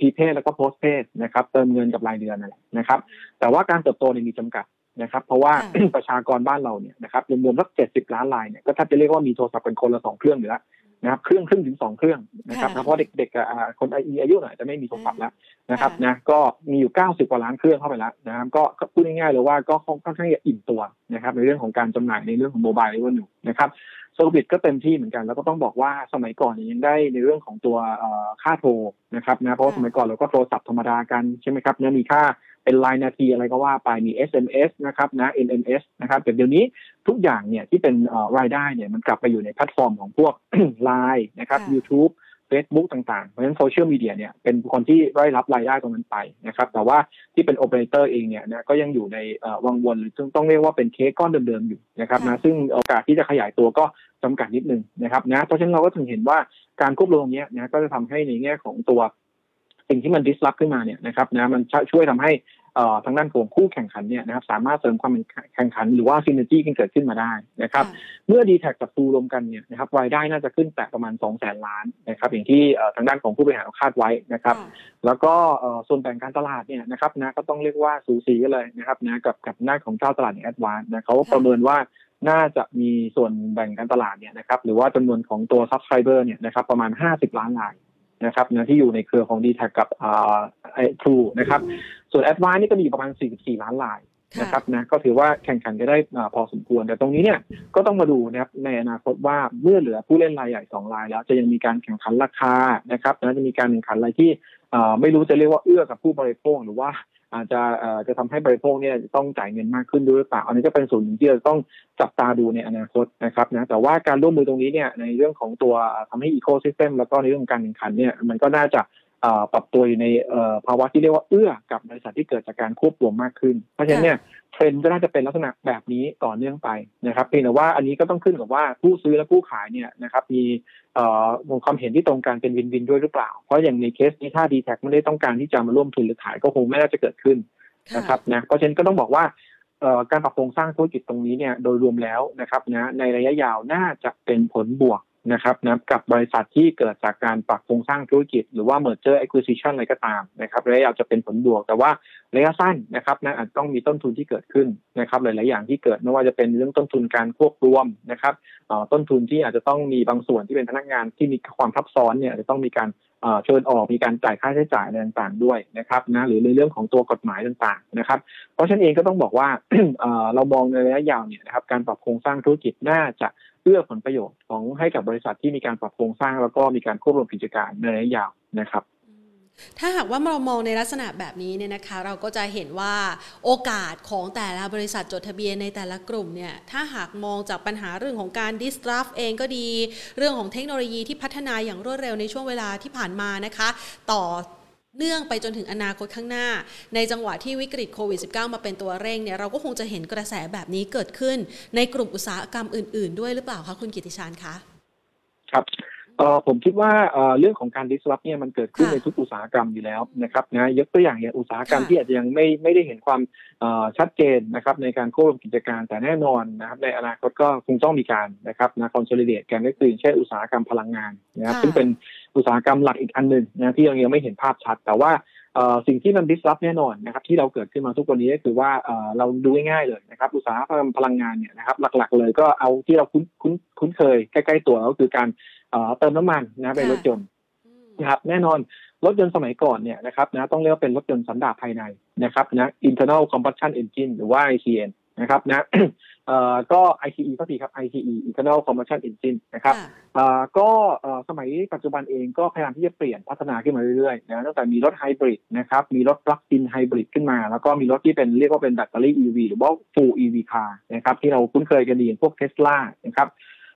พีเพแล้วก็โพสเพสนะครับเติมเงินกับรายเดือนนะครับ แต่ว่าการเติบโตเนี่ยมีจำกัดนะครับ เพราะว่าประชากรบ้านเราเนี่ยนะครับรวมๆสักเจ็ดสิบล้านรายเนี่ยก็ถ้าจะเรียกว่ามีโทรศัพท์เป็นคนละสองเครื่องอยู่แล้ว นะครับเครื่องครึ่งถึงสองเครื่องนะครับเพราะเด็กๆคนอายุหน่อยจะไม่มีโทรศัพท์แล้วนะครับนะก็มีอยู่เก้าสิบกว่าล้านเครื่องเข้าไปแล้วนะครับก็พูดง่ายๆเลยว่าก็ค่อนข้างจะอิ่มตัวนะครับในเรื่องของการจำหน่ายในเรื่องของ mobile revenue หนึ่งนะครับ service ก็เต็มที่เหมือนกันแล้วก็ต้องบอกว่าสมัยก่อนยังได้ในเรื่องของตัวค่าโทรนะครับนะเพราะสมัยก่อนเราก็โทรศัพท์ธรรมดากันใช่ไหมครับเนี่ยมีค่า เป็นรายนาทีอะไรก็ว่าไปมี SMS นะครับนะ MMS นะครับแต่เดี๋ยวนี้ทุกอย่างเนี่ยที่เป็นรายได้เนี่ยมันกลับไปอยู่ในแพลตฟอร์มของพวก Line นะครับ YouTube Facebook ต่างๆ เพราะฉะนั้นโซเชียลมีเดียเนี่ยเป็นคนที่ได้รับรายได้ตรงนั้นไปนะครับ แต่ว่าที่เป็นโอเปอเรเตอร์เองเนี่ยนะก็ยังอยู่ในวังวนหรือซึ่งต้องเรียกว่าเป็นเค้กก้อนเดิมๆอยู่นะครับนะซึ่งโอกาสที่จะขยายตัวก็จำกัดนิดนึงนะครับนะเพราะฉะนั้นเราก็ถึงเห็นว่าการควบรวมนี้นะก็จะทำให้ในแง่ของตัว สิ่งที่มัน disrupt ขึ้นมาเนี่ยนะครับนะมันช่วยทำให้ทางด้านของคู่แข่งขันเนี่ยนะครับสามารถเสริมความแข่งขันหรือว่า synergy กันเกิดขึ้นมาได้นะครับเมื่อดีแทคกับทรูรวมกันเนี่ยนะครับรายได้น่าจะขึ้นแต่ประมาณสองแสนล้านนะครับอย่างที่ทางด้านของผู้บริหารคาดไว้นะครับแล้วก็ส่วนแบ่งการตลาดเนี่ยนะครับนะก็ต้องเรียกว่าสูสีกันเลยนะครับนะกับกับหน้าของเจ้าตลาดในแอดวานนะเขาประเมินว่าน่าจะมีส่วนแบ่งการตลาดเนี่ยนะครับหรือว่าจำนวนของตัวซับไครเบอร์เนี่ยนะครับประมาณ 50 ล้านราย นะครับนะที่อยู่ในเครือของ d t แทกับไอทรูนะครับ ส่วนแอดวานนี่ก็มีประมาณ 44 ล้านลายนะครับนะก็ถือว่าแข่งขันกันได้พอสมควร แต่ตรงนี้เนี่ยก็ต้องมาดูนะครับในอนาคตว่าเมื่อเหลือผู้เล่นรายใหญ่สองรายแล้ว จะยังมีการแข่งขันราคานะครับนะจะมีการแข่งขันอะไรที่ไม่รู้จะเรียกว่าเอื้อกับผู้บริโภคหรือว่า อาจจะจะทำให้บริโภคเนี่ยต้องจ่ายเงินมากขึ้นด้วยหรือเปล่า อันนี้ก็เป็นส่วนหนึ่งที่เราต้องจับตาดูในอนาคตนะครับนะแต่ว่าการร่วมมือตรงนี้เนี่ยในเรื่องของตัวทำให้ ecosystem แล้วก็ในเรื่องการแข่งขันเนี่ยมันก็น่าจะ ปรับตัวอยู่ในภาวะที่เรียกว่าเอื้อกับบริษัทที่เกิดจากการควบรวมมากขึ้น เพราะฉะนั้นเนี่ยเทรนด์ก็น่าจะเป็นลักษณะแบบนี้ต่อเนื่องไปนะครับเพียงแต่ว่าอันนี้ก็ต้องขึ้นกับว่าผู้ซื้อและผู้ขายเนี่ยนะครับมีความเห็นที่ตรงกันเป็นวินวินด้วยหรือเปล่า เพราะอย่างในเคสนี้ถ้าดีแท็ไม่ได้ต้องการที่จะมาร่วมทุนหรือขายก็คงไม่น่าจะเกิดขึ้นนะครับนะเพราะฉะนั้นก็ต้องบอกว่าการปรับโครงสร้างธุรกิจตรงนี้เนี่ยโดยรวมแล้วนะครับนะในระยะยาวน่าจะเป็นผลบวก นะครับนะกับบริษัทที่เกิดจากการปรับโครงสร้างธุรกิจ หรือว่า merger acquisition อะไรก็ตามนะครับระยะยาวจะเป็นผลบวก แต่ว่าระยะสั้นนะครับนะอาจต้องมีต้นทุนที่เกิดขึ้นนะครับหลาย ๆ อย่างที่เกิดไม่ว่าจะเป็นเรื่องต้นทุนการควบรวมนะครับต้นทุนที่อาจจะต้องมีบางส่วนที่เป็นพนักงานที่มีความทับซ้อนเนี่ยจะต้องมีการเชิญออกมีการจ่ายค่าใช้จ่ายอะไรต่างๆด้วยนะครับนะหรือในเรื่องของตัวกฎหมายต่างๆนะครับ เพราะฉะนั้นเองก็ต้องบอกว่าเรามองในระยะยาวเนี่ยนะครับการปรับโครงสร้างธุรกิจน่าจะ เอื้อผลประโยชน์ของให้กับบริษัทที่มีการปรับโครงสร้างแล้วก็มีการควบรวมกิจการในระยะยาวนะครับถ้าหากว่าเรามองในลักษณะแบบนี้เนี่ยนะคะ เราก็จะเห็นว่าโอกาสของแต่ละบริษัทจดทะเบียนในแต่ละกลุ่มเนี่ยถ้าหากมองจากปัญหาเรื่องของการ disrupt เองก็ดี เรื่องของเทคโนโลยีที่พัฒนาอย่างรวดเร็วในช่วงเวลาที่ผ่านมานะคะ ต่อ เนื่องไปจนถึงอนาคตข้างหน้า ในจังหวะที่วิกฤตโควิด -19 มาเป็นตัวเร่งเนี่ยเราก็คงจะเห็นกระแสแบบนี้เกิดขึ้น ในกลุ่มอุตสาหกรรมอื่น ๆ ด้วยหรือเปล่าคะคุณกิติชานคะครับเออผมคิดว่าเรื่องของการ disrupt เนี่ยมันเกิดขึ้นในทุกอุตสาหกรรมอยู่แล้วนะครับนะยกตัวอย่างอย่างอุตสาหกรรมที่อาจจะยังไม่ไม่ได้เห็นความชัดเจนนะครับในการควบคุมกิจการแต่แน่นอนนะครับในอนาคตก็คงต้องมีการนะครับนะ consolidate กันก็คือเช่นอุตสาหกรรมพลังงานนะครับซึ่งเป็น อุตสาหกรรมหลักอีกอันหนึ่งนะที่ยังยังไม่เห็นภาพชัด แต่ว่าสิ่งที่มัน disrupt แน่นอนนะครับที่เราเกิดขึ้นมาทุกวันนี้ก็คือว่าเราดูง่ายๆเลยนะครับอุตสาหกรรมพลังงานเนี่ยนะครับหลักๆ เลยก็เอาที่เราคุ้นคุ้นคุ้นเคยใกล้ๆตัวก็คือการเติมน้ำมันนะเป็นรถยนต์นะครับแน่นอนรถยนต์สมัยก่อนเนี่ยนะครับนะต้องเรียกว่าเป็นรถยนต์สันดาปภายในนะครับนะ internal combustion engine หรือว่า ICN นะครับนะ เอ่อก็ ICE ก็ดีครับ ICE internal combustion engine นะครับเอ่อก็เอ่อสมัยปัจจุบันเองก็พยายามที่จะเปลี่ยนพัฒนาขึ้นมาเรื่อยๆนะตั้งแต่มีรถไฮบริดนะครับมีรถ plug-in hybrid ขึ้นมา แล้วก็มีรถที่เป็นเรียกว่าเป็นแบตเตอรี่ EV หรือว่า full EV car นะครับที่เราคุ้นเคยกันดีพวกเทสลานะครับ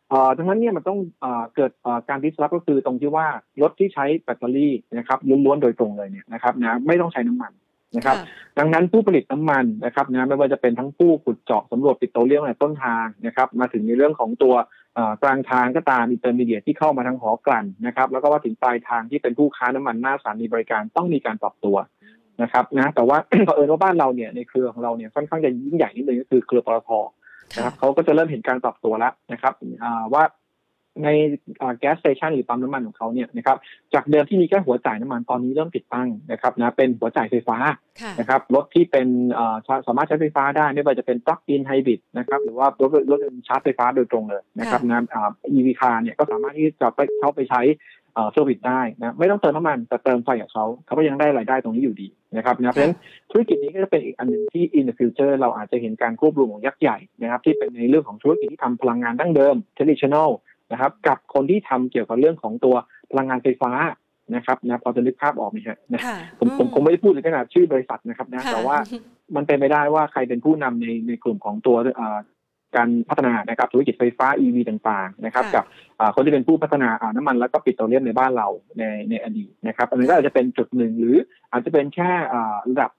เอ่อดังนั้นเนี่ยมันต้องเอ่อเกิดเอ่อการ disrupt ก็คือตรงที่ว่ารถที่ใช้แบตเตอรี่นะครับล้วนๆโดยตรงเลยเนี่ยนะครับนะไม่ต้องใช้น้ำมัน นะครับ ดังนั้นผู้ผลิตน้ำมันนะครับนะไม่ว่าจะเป็นทั้งผู้ขุดเจาะสำรวจปิโตรเลียมในต้นทางนะครับ มาถึงในเรื่องของตัวกลางทางก็ตาม intermediate ที่เข้ามาทางหอกลั่นนะครับ แล้วก็ว่าถึงปลายทางที่เป็นผู้ค้าน้ำมันหน้าสถานีบริการต้องมีการปรับตัวนะครับนะแต่ว่าเผอิญว่าบ้านเราเนี่ยในเครือของเราเนี่ยค่อนข้างจะยิ่งใหญ่นิดนึงก็คือเครือปตทนะครับเขาก็จะเริ่มเห็นการปรับตัวแล้วนะครับว่า ใน gas station หรือปั๊มน้ำมันของเขาเนี่ยนะครับจากเดิมที่มีแค่หัวจ่ายน้ำมันตอนนี้เริ่มติดตั้งนะครับนะเป็นหัวจ่ายไฟฟ้านะครับรถที่เป็นสามารถใช้ไฟฟ้าได้ไม่ว่าจะเป็น plug-in hybrid นะครับหรือว่ารถรถชาร์จไฟฟ้าโดยตรงเลยนะครับนะ EV car เนี่ยก็สามารถที่จะไปเข้าไปใช้ service ได้นะไม่ต้องเติมน้ำมันแต่เติมไฟกับเขาเขาก็ยังได้รายได้ตรงนี้อยู่ดีนะครับนะเพราะฉะนั้นธุรกิจนี้ก็จะเป็นอีกอันหนึ่งที่ in the future เราอาจจะเห็นการควบรวมของยักษ์ใหญ่นะครับที่เป็นในเรื่องของธุรกิจที่ทำพลังงานดั้งเดิม traditional นะครับ กับคนที่ทำเกี่ยวกับเรื่องของตัวพลังงานไฟฟ้านะครับนะพอจะนึกภาพออกไหมฮะนะผมผมคงไม่ได้พูดถึงขนาดชื่อบริษัทนะครับนะแต่ว่ามันเป็นไปได้ว่าใครเป็นผู้นำในในกลุ่มของตัวการพัฒนานะครับธุรกิจไฟฟ้า EV ต่างๆนะครับ กับคนที่เป็นผู้พัฒนาน้ำมันแล้วก็ปิโตรเลียมในบ้านเราในในอดีตนะครับ อันนี้ก็อาจจะเป็นจุดหนึ่งหรืออาจจะเป็นแค่ระดับ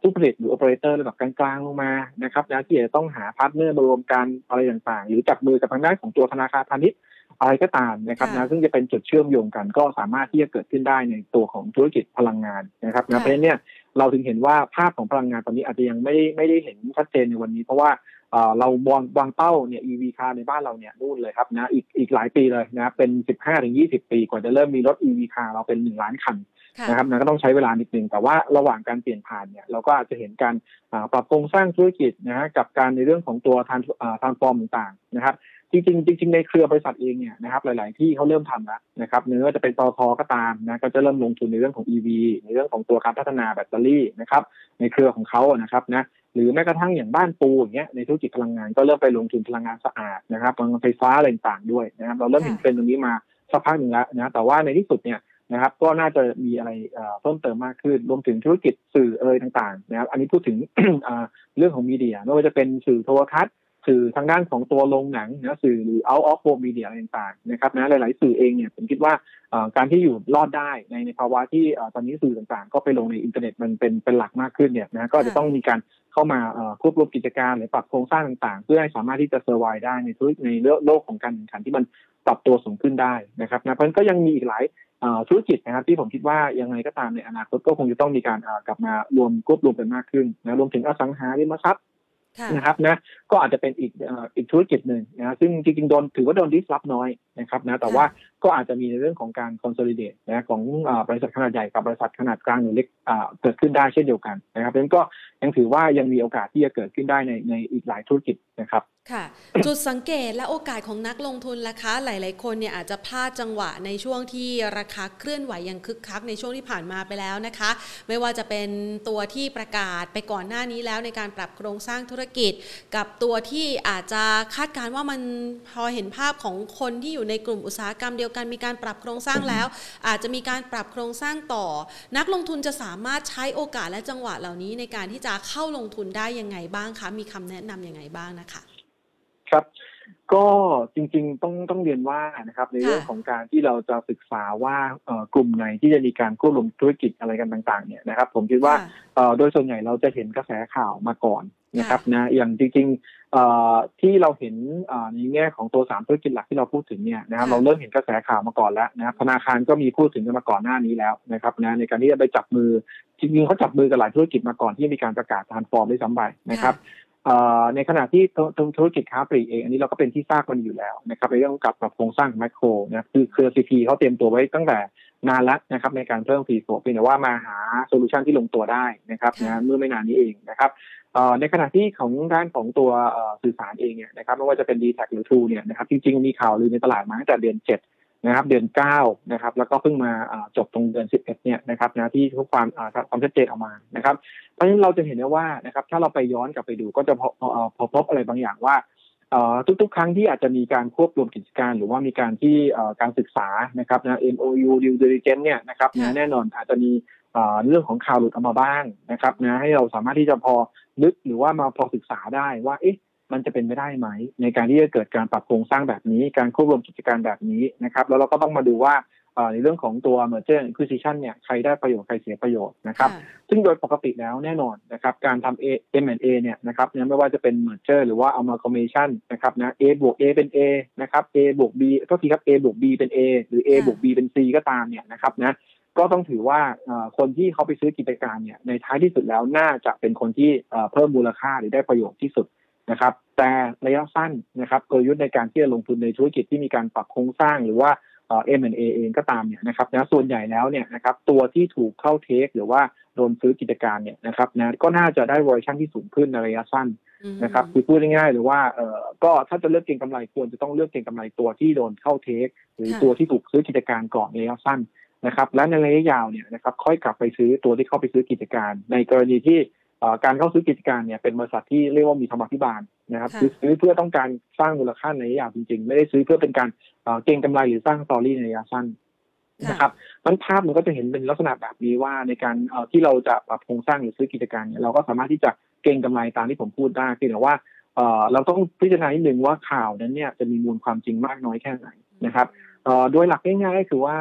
ผู้ผลิตหรือโอเปอเรเตอร์ระดับกลางๆลงมานะครับนะที่จะต้องหา partner มารวมกันอะไรต่างๆ หรือจับมือกับทางด้านของตัวธนาคารพาณิชย์อะไรก็ตามนะครับนะซึ่งจะเป็นจุดเชื่อมโยงกันก็สามารถที่จะเกิดขึ้นได้ในตัวของธุรกิจพลังงานนะครับนะเพราะฉะนั้นเนี่ยเราถึงเห็นว่าภาพของพลังงานตอนนี้อาจจะยังไม่ไม่ได้เห็นชัดเจนในวันนี้ เพราะว่าเราวางวางเป้าเนี่ย EV คาร์ในบ้านเราเนี่ยนู่นเลยครับนะอีกอีกหลายปีเลยนะเป็น 15-20 ปีกว่าจะเริ่มมีรถ EV คาร์เราเป็น 1 ล้านคันนะครับนะก็ต้องใช้เวลานิดนึงแต่ว่าระหว่างการเปลี่ยนผ่านเนี่ยเราก็อาจจะเห็นการปรับโครงสร้างธุรกิจนะฮะกับการในเรื่องของตัวทานทานฟอร์มต่างๆนะครับจริงๆจริงๆในเครือบริษัทเองเนี่ยนะครับหลาย ๆ ที่เขาเริ่มทำแล้วนะครับเนื้อจะเป็นตอทอก็ตามนะก็จะเริ่มลงทุนในเรื่องของ EV ในเรื่องของตัวการพัฒนาแบตเตอรี่นะครับในเครือของเขานะครับนะหรือแม้กระทั่งอย่างบ้านปูอย่างเงี้ยในธุรกิจพลังงานก็เริ่มไปลงทุนพลังงานสะอาดนะครับพลังงานไฟฟ้าอะไรต่างๆด้วยนะครับเราเริ่มเห็นเป็นตรงนี้มาสักพักหนึ่งแล้วนะแต่ว่าในที่สุดเนี่ย นะครับ ก็น่าจะมีอะไรเพิ่มเติมมากขึ้น รวมถึงธุรกิจสื่อเอยต่างๆ นะครับ อันนี้พูดถึงเรื่องของ media ไม่ว่าจะเป็นสื่อโทรทัศน์ สื่อทางด้านของตัวโรงหนังนะสื่อหรือ out of home media อะไรต่างๆนะครับนะหลาย ๆ สื่อเองเนี่ยผมคิดว่าการที่อยู่รอดได้ในในภาวะที่ตอนนี้สื่อต่างๆ ก็ไปลงในอินเทอร์เน็ตมันเป็นเป็นหลักมากขึ้นเนี่ยนะก็จะต้องมีการเข้ามาควบรวมกิจการหรือปรับโครงสร้างต่างๆ เพื่อให้สามารถที่จะ survive ได้ในธุรกิจในโลกของการแข่งขันที่มันปรับตัวสูงขึ้นได้นะครับนะเพราะฉะนั้นก็ยังมีอีกหลายธุรกิจนะครับที่ผมคิดว่ายังไงก็ตามในอนาคตก็คงจะต้องมีการกลับมารวมควบรวมกันมากขึ้นนะรวมถึงอสังหาริมทรัพย์ นะครับนะก็อาจจะเป็นอีกอีกธุรกิจหนึ่งนะซึ่งจริงๆโดนถือว่าโดนดิสรับน้อยนะครับนะแต่ว่าก็อาจจะมีในเรื่องของการคอนโซลิเดตนะของบริษัทขนาดใหญ่กับบริษัทขนาดกลางหรือเล็กเกิดขึ้นได้เช่นเดียวกันนะครับเพราะฉะนั้นก็ ยังถือว่ายังมีโอกาสที่จะเกิดขึ้นได้ในในอีกหลายธุรกิจนะครับ ค่ะ จุดสังเกตและโอกาสของนักลงทุนล่ะคะ หลาย ๆ คนเนี่ยอาจจะพลาดจังหวะในช่วงที่ราคาเคลื่อนไหวอย่างคึกคักในช่วงที่ผ่านมาไปแล้วนะคะ ไม่ว่าจะเป็นตัวที่ประกาศไปก่อนหน้านี้แล้วในการปรับโครงสร้างธุรกิจ กับตัวที่อาจจะคาดการว่ามันพอเห็นภาพของคนที่อยู่ในกลุ่มอุตสาหกรรมเดียวกันมีการปรับโครงสร้างแล้ว อาจจะมีการปรับโครงสร้างต่อ นักลงทุนจะสามารถใช้โอกาสและจังหวะเหล่านี้ในการที่จะเข้าลงทุนได้ยังไงบ้างคะ มีคำแนะนํำยังไงบ้างนะคะ ครับ ก็จริงๆต้องต้องเรียนว่านะครับ ในเรื่องของการที่เราจะศึกษาว่ากลุ่มไหนที่จะมีการควบรวมธุรกิจอะไรกันต่างๆ เนี่ยนะครับ ผมคิดว่าโดยส่วนใหญ่เราจะเห็นกระแสข่าวมาก่อนนะครับนะอย่างจริงๆ ที่เราเห็นในแง่ของตัวสามธุรกิจหลักที่เราพูดถึงเนี่ยนะครับเราเริ่มเห็นกระแสข่าวมาก่อนแล้วนะครับธนาคารก็มีพูดถึงกันมาก่อนหน้านี้แล้วนะครับนะในการที่จะไปจับมือจริงๆเขาจับมือกับหลายธุรกิจมาก่อนที่มีการประกาศทานฟอร์มด้วยซ้ำไปนะครับในขณะที่ธุรกิจค้าปลีกเองอันนี้เราก็เป็นที่ทราบกันอยู่แล้วนะครับในเรื่องกับกับโครงสร้างแมคโครนะคือเครือซีพีเขาเตรียมตัวไว้ตั้งแต่ นานแล้วนะครับในการเพิ่มฟีโฟเพียงแต่ว่ามาหา solution ที่ลงตัวได้นะครับนะเมื่อไม่นานนี้เองนะครับในขณะที่ของด้านของตัวสื่อสารเองเนี่ยนะครับไม่ว่าจะเป็น dtac หรือ True เนี่ยนะครับจริงๆมีข่าวลือในตลาดมาตั้งแต่เดือน7นะครับเดือนเก้านะครับแล้วก็เพิ่งมาจบตรงเดือนสิบเอ็ดเนี่ยนะครับนะที่ทุกความความชัดเจนออกมานะครับเพราะฉะนั้นเราจะเห็นได้ว่านะครับถ้าเราไปย้อนกลับไปดูก็จะพอพบอะไรบางอย่างว่า ทุกๆ ครั้งที่อาจจะมีการควบรวมกิจการหรือว่ามีการที่การศึกษานะครับนะ MOU due diligence เนี่ยนะครับนะแน่นอนอาจจะมีเรื่องของข่าวหลุดออกมาบ้างนะครับนะให้เราสามารถที่จะพอนึกหรือว่ามาพอศึกษาได้ว่าเอ๊ะมันจะเป็นไปได้ไหม ในการที่จะเกิดการปรับโครงสร้างแบบนี้ การควบรวมกิจการแบบนี้นะครับ แล้วเราก็ต้องมาดูว่า ในเรื่องของตัว merger and acquisition เนี่ยใครได้ประโยชน์ใครเสียประโยชน์นะครับซึ่งโดยปกติแล้วแน่นอนนะครับการทำ M&A เนี่ยนะครับเนี่ยไม่ว่าจะเป็น merger หรือว่า amalgamation นะครับนะ A บวก A เป็น A นะครับ A บวก B ก็ทีครับ A บวก B เป็น A หรือ A บวก B เป็น C ก็ตามเนี่ยนะครับนะก็ต้องถือว่าคนที่เขาไปซื้อกิจการเนี่ยในท้ายที่สุดแล้วน่าจะเป็นคนที่เพิ่มมูลค่าหรือได้ประโยชน์ที่สุดนะครับแต่ระยะสั้นนะครับกลยุทธ์ในการที่จะลงทุนในธุรกิจที่มีการปรับโครงสร้างหรือว่า เอ็มเอเองก็ตามเนี่ยนะครับนะส่วนใหญ่แล้วเนี่ยนะครับตัวที่ถูกเข้าเทคหรือว่าโดนซื้อกิจการเนี่ยนะครับนะก็น่าจะได้วอร์ชันที่สูงขึ้นในระยะสั้นนะครับคือพูดง่ายๆหรือว่าเออก็ถ้าจะเลือกเก็งกำไรควรจะต้องเลือกเก็งกำไรตัวที่โดนเข้าเทค หรือตัวที่ถูกซื้อกิจการก่อนในระยะสั้นนะครับและในระยะยาวเนี่ยนะครับค่อยกลับไปซื้อตัวที่เข้าไปซื้อกิจการ ในกรณีที่ การเข้าซื้อกิจการเนี่ยเป็นบริษัทที่เรียกว่ามีธรรมพิบาลนะครับซื้อเพื่อต้องการสร้างมูลค่าในระยะยาวจริง ๆ ไม่ได้ซื้อเพื่อเป็นการเก็งกำไรหรือสร้างสตอรี่ในระยะสั้นนะครับมันภาพมันก็จะเห็นเป็นลักษณะแบบนี้ว่าในการที่เราจะปรับโครงสร้างหรือซื้อกิจการเนี่ยเราก็สามารถที่จะเก็งกำไรตามที่ผมพูดได้คือแต่ว่าเราต้องพิจารณานิดนึงว่าข่าวนั้นเนี่ยจะมีมูลความจริงมากน้อยแค่ไหนนะครับ โดยหลักง่ายๆก็คือว่า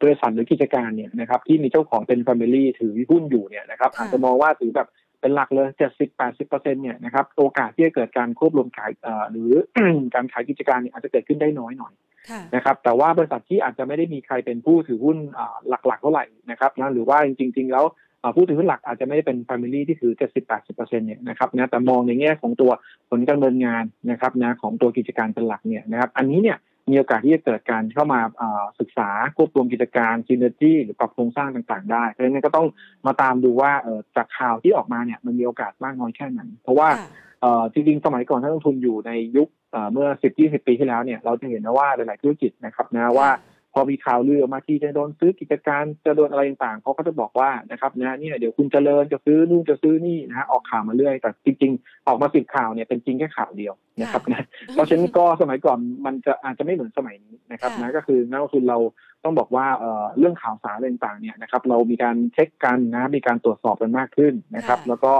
บริษัทหรือกิจการเนี่ยนะครับที่มีเจ้าของเป็น Family ถือหุ้นอยู่เนี่ยนะครับอาจจะมองว่าถือแบบเป็นหลักเลยเจ็ดสิบแปดสิบเปอร์เซ็นเนี่ยนะครับโอกาสที่จะเกิดการควบรวมขายหรือการขายกิจการเนี่ยอาจจะเกิดขึ้นได้น้อยหน่อยนะครับแต่ว่าบริษัทที่อาจจะไม่ได้มีใครเป็นผู้ถือหุ้นหลักๆเท่าไหร่นะครับนะหรือว่าจริง ๆ แล้วผู้ถือหุ้นหลักอาจจะไม่ได้เป็น Family ที่ถือ 70-80%เนี่ยนะครับนะแต่มองในแง่ของตัวผลการดำเนินงานนะครับนะของตัวกิจการเป็นหลักเนี่ยนะครับอันนี้เนี่ย มีโอกาสที่จะเกิดการเข้ามาศึกษาควบรวมกิจการซินเนอร์จีหรือปรับโครงสร้างต่าง ๆ ได้เพราะฉะนั้นก็ต้องมาตามดูว่าจากข่าวที่ออกมาเนี่ยมันมีโอกาสมากน้อยแค่ไหนเพราะว่าจริงๆสมัยก่อนถ้าลงทุนอยู่ในยุคเมื่อ 10-20 ปีที่แล้วเนี่ยเราจะเห็นนะว่าหลายๆธุรกิจนะครับนะว่า พอมีข่าวลือออกมาที่จะโดนซื้อกิจการจะโดนอะไรต่างๆเขาก็จะบอกว่านะครับนะนี่เดี๋ยวคุณจเจริญจะซื้อนู่นจะซื้อนี่นะฮะออกข่าวมาเรื่อย แต่จริง ๆ ออกมาสิบข่าวเนี่ยเป็นจริงแค่ข่าวเดียวนะครับนะเพราะฉะนั้นก็สมัยก่อนมันจะอาจจะไม่เหมือนสมัยนี้นะครับนะก็คือนักลงทุนเราต้องบอกว่าเรื่องข่าวสารต่างๆเนี่ยนะครับเรามีการเช็คกันนะมีการตรวจสอบกันมากขึ้นนะครับ แล้วก็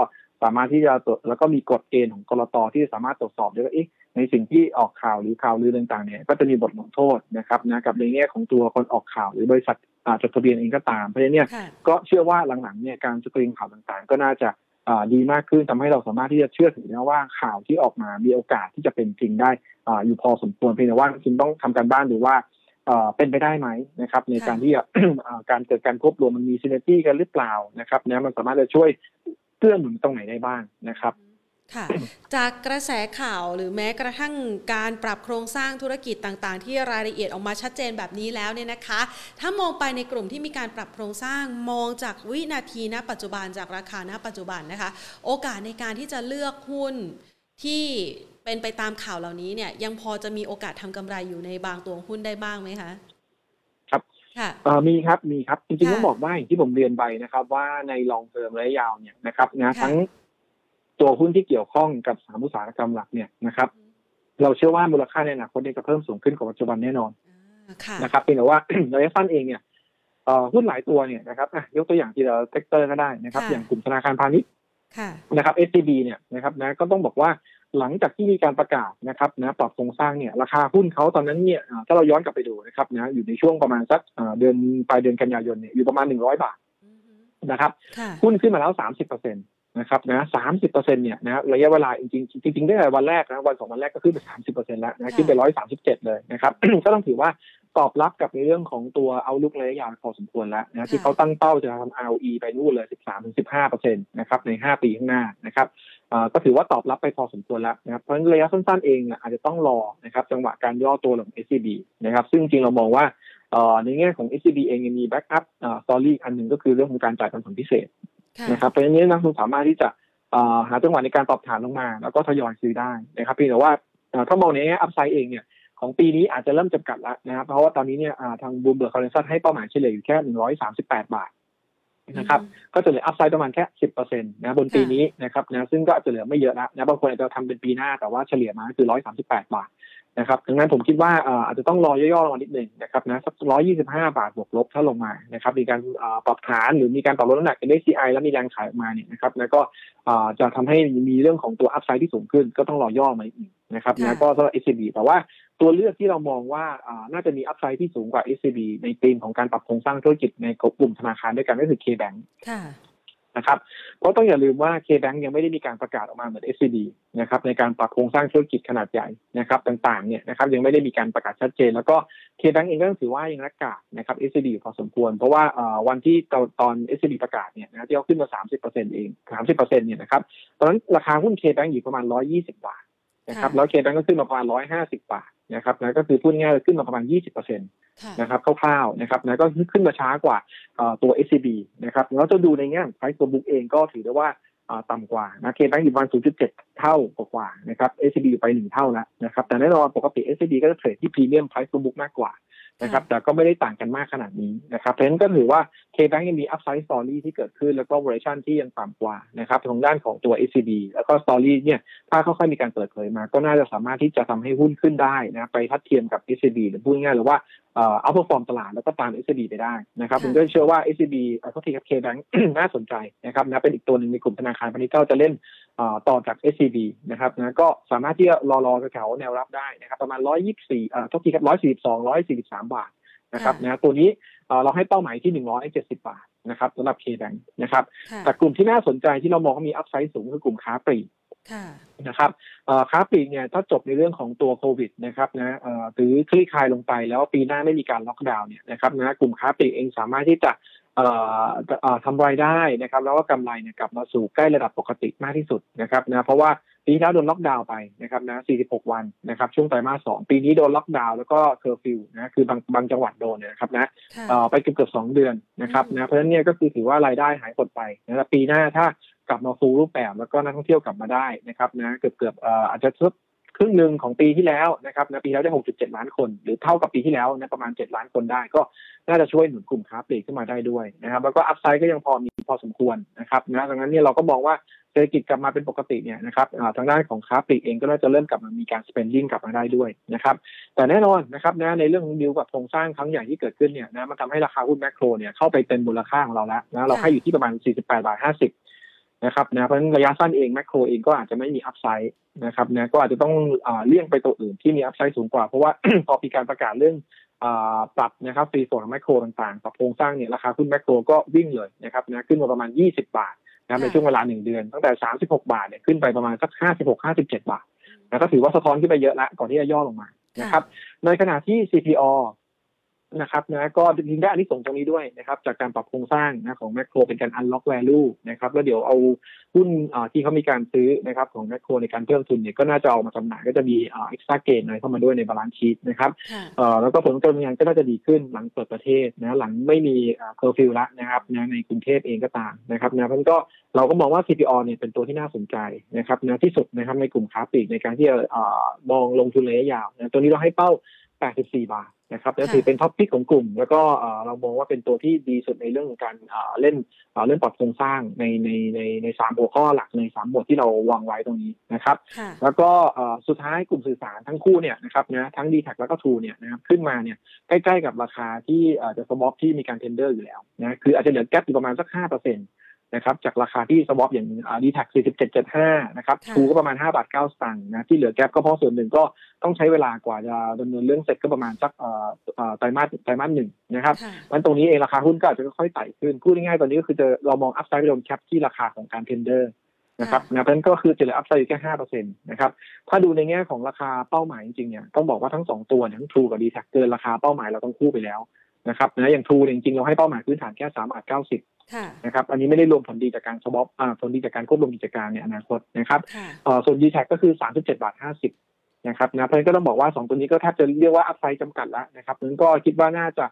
สามารถที่จะตรวจแล้วก็มีกฎเกณฑ์ของกรตที่สามารถตรวจสอบได้ว่าในสิ่งที่ออกข่าวหรือข่าวลือต่างๆเนี่ยก็จะมีบทลงโทษนะครับนะกับในแง่ของตัวคนออกข่าวหรือบริษัทจดทะเบียนเองก็ตาม เพราะฉะนั้นเนี่ยก็เชื่อว่าหลังๆเนี่ยการสกรีนข่าวต่างๆ ก็น่าจะดีมากขึ้นทำให้เราสามารถที่จะเชื่อถือได้ว่าข่าวที่ออกมามีโอกาสที่จะเป็นจริงได้อยู่พอสมควรเพียงแต่ว่าคุณต้องทำการบ้านหรือว่าเป็นไปได้ไหมนะครับ ในการที่การเกิดการควบรวมมันมีซินเนจี้กันหรือเปล่านะครับนะมันสามารถจะช่วย เตื้อหนุนตรงไหนได้บ้างนะครับค่ะจากกระแสข่าวหรือแม้กระทั่งการปรับโครงสร้างธุรกิจต่างๆ ที่รายละเอียดออกมาชัดเจนแบบนี้แล้วเนี่ยนะคะ ถ้ามองไปในกลุ่มที่มีการปรับโครงสร้างมองจากวินาทีณ ปัจจุบันจากราคาณปัจจุบันนะคะ โอกาสในการที่จะเลือกหุ้นที่เป็นไปตามข่าวเหล่านี้เนี่ยยังพอจะมีโอกาสทำกำไรอยู่ในบางตัวหุ้นได้บ้างไหมคะ มีครับมีครับจริงๆต้องบอกว่าอย่างที่ผมเรียนไปนะครับ ว่าในลองเทอมระยะยาวเนี่ยนะครับนะทั้งตัวหุ้นที่เกี่ยวข้องกับสามอุตสาหกรรมหลักเนี่ยนะครับ เราเชื่อว่ามูลค่าในอนาคตจะเพิ่มสูงขึ้นกว่าปัจจุบันแน่นอนนะครับเป็นแต่ว่าระยะสั้นเองเนี่ยหุ้นหลายตัวเนี่ยนะครับยกตัวอย่างทีละ sector ก็ได้นะครับ อย่างกลุ่มธนาคารพาณิชย์นะครับ SCB เนี่ยนะครับนะก็ต้องบอกว่า หลังจากที่มีการประกาศนะครับนะปรับโครงสร้างเนี่ยราคาหุ้นเขาตอนนั้นเนี่ยถ้าเราย้อนกลับไปดูนะครับนะอยู่ในช่วงประมาณสักเดือนปลายเดือนกันยายนเนี่ยอยู่ประมาณหนึ่งร้อยบาทนะครับหุ้นขึ้นมาแล้วสามสิบเปอร์เซ็นต์นะครับนะสามสิบเปอร์เซ็นต์เนี่ยนะระยะเวลาจริงจริงจริงได้วันแรกนะวันสองวันแรกก็ขึ้นไปสามสิบเปอร์เซ็นต์แล้วนะขึ้นไปร้อยสามสิบเจ็ดเลยนะครับก็ต้องถือว่าตอบรับกับในเรื่องของตัว outlook ระยะยาวพอสมควรแล้วนะที่เขาตั้งเป้าจะทำ ROE ไปนู่นเลย 13ถึง15เปอร์เซ็นต์นะครับใน 5 ปีข้างหน้านะครับ ก็ถือว่าตอบรับไปพอสมควรแล้วนะครับเพราะฉะนั้นระยะสั้นๆเองอาจจะต้องรอนะครับจังหวะการย่อตัวของ SCB นะครับซึ่งจริงเรามองว่าในแง่ของ SCB เองยังมี backup story อันหนึ่งก็คือเรื่องของการจ่ายปันผลพิเศษนะครับเพราะฉะนั้นนักลงทุนสามารถที่จะหาจังหวะในการปรับฐานลงมา แล้วก็ทยอยซื้อได้นะครับเพียงแต่ว่าถ้ามองในแง่ upside เองเนี่ยของปีนี้อาจจะเริ่มจำกัดแล้วนะครับเพราะว่าตอนนี้เนี่ยทาง Bloomberg consensus ให้เป้าหมายเฉลี่ยอยู่แค่หนึ่งร้อยสามสิบแปดบาท นะครับก็จะเหลือ upside ประมาณแค่สิบเปอร์เซ็นต์นะบนปีนี้นะครับนะซึ่งก็จะเหลือไม่เยอะแล้วนะบางคนอาจจะทำเป็นปีหน้าแต่ว่าเฉลี่ยมาคือร้อยสามสิบแปดบาทนะครับดังนั้นผมคิดว่าอาจจะต้องรอย่อๆลงมานิดหนึ่งนะครับนะสักร้อยยี่สิบห้าบาทบวกลบถ้าลงมานะครับมีการปรับฐานหรือมีการปรับลดน้ำหนัก MSCI แล้วมีแรงขายออกมาเนี่ยนะครับแล้วก็จะทำให้มีเรื่องของตัวอัพไซด์ที่สูงขึ้นก็ต้องรอย่อมาอีกนะครับนะก็สำหรับ SCB แต่ว่าตัวเลือกที่เรามองว่าน่าจะมีอัพไซด์ที่สูงกว่า SCB ในธีมของการปรับโครงสร้างธุรกิจในกลุ่มธนาคารด้วยกันก็คือ K-Bank นะครับเพราะต้องอย่าลืมว่า K-Bank ยังไม่ได้มีการประกาศออกมาเหมือน SCB นะครับในการปรับโครงสร้างธุรกิจขนาดใหญ่นะครับต่างๆเนี่ยนะครับยังไม่ได้มีการประกาศชัดเจน แล้วก็ K-Bank เองก็ถือว่ายังรักกาดนะครับ SCB อยู่พอสมควร เพราะว่าวันที่ตอน SCB ประกาศเนี่ยนะที่เขาขึ้นมา 30%เอง 30%เนี่ยนะครับตอนนั้นราคาหุ้น K-Bank อยู่ประมาณ 120 บาท นะครับแล้ว K-Bank ก็ขึ้นมาประมาณ150บาทนะครับนะก็คือพูดง่ายๆขึ้นมาประมาณ 20%นะครับคร่าวๆนะครับนะก็ขึ้นมาช้ากว่าตัว SCB นะครับแล้วจะดูในแง่ของ price to book เองก็ถือได้ว่าต่ำกว่านะเคแบงก์อยู่ประมาณ0.7 เท่ากว่านะครับ SCB อยู่ไป 1 เท่าแล้วนะครับแต่แน่นอนปกติ SCB ก็จะเทรดที่พรีเมียม price to book มากกว่า นะครับแต่ก็ไม่ได้ต่างกันมากขนาดนี้นะครับเพราะฉะนั้นก็ถือว่า K-Bank ยังมี upside story ที่เกิดขึ้นแล้วก็ valuation ที่ยังต่ำกว่านะครับทางด้านของตัว SCB แล้วก็ story เนี่ยถ้าค่อยๆมีการเปิดเผยมา ก็น่าจะสามารถที่จะทำให้หุ้นขึ้นได้นะไปทัดเทียมกับ SCB หรือพูดง่ายๆหรือว่าเอ่อเอาพอฟอร์มตลาดแล้วก็ตาม SCB ไปได้นะครับผมก็เชื่อว่า SCB เอ่อทีกับ K-Bank น่าสนใจนะครับนะเป็นอีกตัวหนึ่งในกลุ่มธนาคารพาณิชย์ก็จะเล่นต่อจาก SCB นะครับนะก็สามารถที่จะรอรอแถวแนวรับได้นะครับประมาณ 124เอ่อทุกทีครับ142 143บาทนะครับนะตัวนี้เราให้เป้าหมายที่ 170 บาทนะครับสำหรับ K-Bank นะครับแต่กลุ่มที่น่าสนใจที่เรามองว่ามีอัพไซด์สูงคือกลุ่มค้าปลีกนะครับค้าปลีกเนี่ยถ้าจบในเรื่องของตัวโควิดนะครับนะหรือคลี่คลายลงไปแล้วปีหน้าไม่มีการล็อกดาวน์เนี่ยนะครับนะกลุ่มค้าปลีกเองสามารถที่จะ ทำรายได้นะครับ แล้วก็กำไรเนี่ยกลับมาสู่ใกล้ระดับปกติมากที่สุดนะครับนะเพราะว่าปีที่แล้วโดนล็อกดาวน์ไปนะครับนะ 46 วันนะครับ ช่วงไตรมาสสองปีนี้โดนล็อกดาวน์แล้วก็เคอร์ฟิวนะคือบางบางจังหวัดโดนเนี่ยนะครับนะไปเกือบเกือบสองเดือนนะครับนะเพราะฉะนั้นเนี่ยก็คือถือว่ารายได้หายหดไปนะครับปีหน้าถ้ากลับมาเต็มรูปแบบแล้วก็นักท่องเที่ยวกลับมาได้นะครับนะเกือบเกือบอาจจะ ครึ่งหนึ่งของปีที่แล้วนะครับนะปีแล้วได้ 6.7 ล้านคน หรือเท่ากับปีที่แล้วนะประมาณ 7 ล้านคนได้ ก็น่าจะช่วยหนุนกลุ่มค้าปลีกขึ้นมาได้ด้วยนะครับแล้วก็ upside ก็ยังพอมีพอสมควรนะครับนะดังนั้นเนี่ยเราก็มองว่าเศรษฐกิจกลับมาเป็นปกติเนี่ยนะครับทางด้านของค้าปลีกเองก็น่าจะเริ่มกลับมามีการ spending กลับมาได้ด้วยนะครับแต่แน่นอนนะครับนะในเรื่องของดิวกับโครงสร้างครั้งใหญ่ที่เกิดขึ้นเนี่ยนะมันทำให้ราคาหุ้นแมคโครเนี่ยเข้าไปเต็มมูลค่าของเราแล้วนะเราให้อยู่ที่ประมาณ 48 บาท 50 นะครับนะเพราะฉะนั้นระยะสั้นเองแมคโครเองก็อาจจะไม่มีอัพไซด์นะครับนะก็อาจจะต้องเลี่ยงไปตัวอื่นที่มีอัพไซด์สูงกว่า เพราะว่าพอมีการประกาศเรื่องปรับนะครับฟรีโซนของแมคโครต่างๆปรับโครงสร้างเนี่ยราคาหุ้นแมคโครก็วิ่งเลยนะครับนะขึ้นมาประมาณ 20 บาทนะในช่วงเวลาหนึ่งเดือน ตั้งแต่ 36 บาทเนี่ยขึ้นไปประมาณสัก 56 57 บาทนะก็ถือว่าสะท้อนขึ้นไปเยอะแล้วก่อนที่จะย่อลงมานะครับในขณะที่ CPO นะครับนะก็ยิงได้อันนี้ส่งตรงนี้ด้วยนะครับ จากการปรับโครงสร้างนะของแมคโครเป็นการ unlock value นะครับแล้วเดี๋ยวเอาหุ้นที่เขามีการซื้อนะครับของแมคโครในการเพิ่มทุนเนี่ยก็น่าจะออกมาจำหน่ายก็จะมี extra gain อะไรเข้ามาด้วยใน balance sheet นะครับแล้วก็ผลการดำเนินงานก็น่าจะดีขึ้นหลังเปิดประเทศนะหลังไม่มีเคอร์ฟิวละนะครับนะในกรุงเทพเองก็ตามนะครับนะเพราะก็เราก็มองว่า CPALL เนี่ยเป็นตัวที่น่าสนใจนะครับนะที่สุดนะครับในกลุ่มค้าปลีกในการที่จะมองลงทุนระยะยาวนะตัวนี้เราให้เป้า 84 บาท นะครับและถือเป็น top pick ของกลุ่ม แล้วก็เรามองว่าเป็นตัวที่ดีสุดในเรื่องของการเล่นเล่นปรับโครงสร้างในในในในสามหัวข้อหลักในสามบทที่เราวางไว้ตรงนี้นะครับ แล้วก็สุดท้ายกลุ่มสื่อสารทั้งคู่เนี่ยนะครับนะทั้งดีแท็แล้วก็ทูเนี่ยนะครับขึ้นมาเนี่ยใกล้ๆกับราคาที่จะ swap ที่มีการ tender อยู่แล้วนะคืออาจจะเหลือ gap อยู่ประมาณสักห้าเปอร์เซ็นต์ นะครับจากราคาที่ swap อย่าง DTAC 47.75นะครับ TRUE ก็ประมาณ5บาท9สตางค์นะที่เหลือ gap ก็เพราะส่วนหนึ่งก็ต้องใช้เวลากว่าจะดำเนินเรื่องเสร็จก็ประมาณสักไตรมาสไตรมาสหนึ่งนะครับมันตรงนี้เองราคาหุ้นก็อาจจะค่อยๆไต่ขึ้นพูดง่ายๆตอนนี้ก็คือจะเรามอง upside ไปโดน cap ที่ราคาของการ tender นะครับนะเพราะนั้นก็คือจะเหลือ upside อยู่แค่ห้าเปอร์เซ็นต์นะครับถ้าดูในแง่ของราคาเป้าหมายจริงๆเนี่ยต้องบอกว่าทั้งสองตัวทั้ง TRUE กับ DTAC เกินราคาเป้าหมายเราต้องคู่ไปแล้วนะครับนะอย่าง TRUE จริงๆเราให้เป้าหมายพื้นฐานแค่สามบาทเก้าสิบ นะครับอันนี้ไม่ได้รวมผลดีจากการ swap ผลดีจากการควบรวมกิจการในอนาคตนะครับส่วน DTAC ก็คือสามสิบเจ็ดบาทห้าสิบนะครับนะเพราะฉะนั้นก็ต้องบอกว่าสองตัวนี้ก็แทบจะเรียกว่า upside จำกัดแล้วนะครับนั้นก็คิดว่าน่าจะ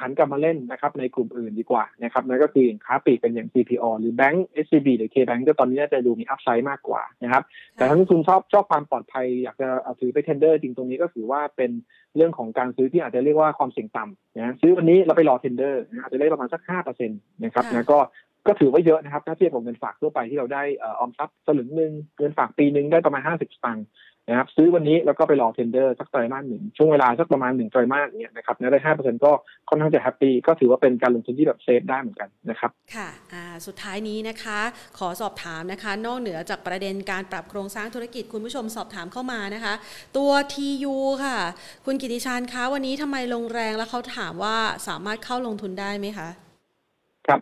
หันกลับมาเล่นนะครับในกลุ่มอื่นดีกว่านะครับนั่นก็คืออย่างค้าปลีกเป็นอย่าง CPALL หรือแบงก์ SCB หรือ KBank ก็ตอนนี้น่าจะดูมี upside มากกว่านะครับ แต่ถ้าคุณชอบชอบความปลอดภัยอยากจะถือไป tender จริงตรงนี้ก็ถือว่าเป็นเรื่องของการซื้อที่อาจจะเรียกว่าความเสี่ยงต่ำนะซื้อวันนี้เราไปรอ tender อาจจะได้ประมาณสักห้าเปอร์เซ็นต์นะครับนะก็ก็ถือว่าเยอะนะครับ ถ้าเทียบกับเงินฝากทั่วไปที่เราได้ออมทรัพย์สลึงหนึ่งเงินฝากปีหนึ่งได้ประมาณห้าสิบสตางค์ นะครับซื้อวันนี้แล้วก็ไปรอ tender สักไตรมาสหนึ่งช่วงเวลาสักประมาณหนึ่งไตรมาสเนี่ยนะครับได้ห้าเปอร์เซ็นต์ก็ค่อนข้างจะ happy ก็ถือว่าเป็นการลงทุนที่แบบ safe ได้เหมือนกันนะครับค่ะอ่าสุดท้ายนี้นะคะ ขอสอบถามนะคะ นอกเหนือจากประเด็นการปรับโครงสร้างธุรกิจคุณผู้ชมสอบถามเข้ามานะคะ ตัว TU ค่ะ คุณกิติชานคะวันนี้ทำไมลงแรงแล้วเขาถามว่าสามารถเข้าลงทุนได้ไหมคะ ครับ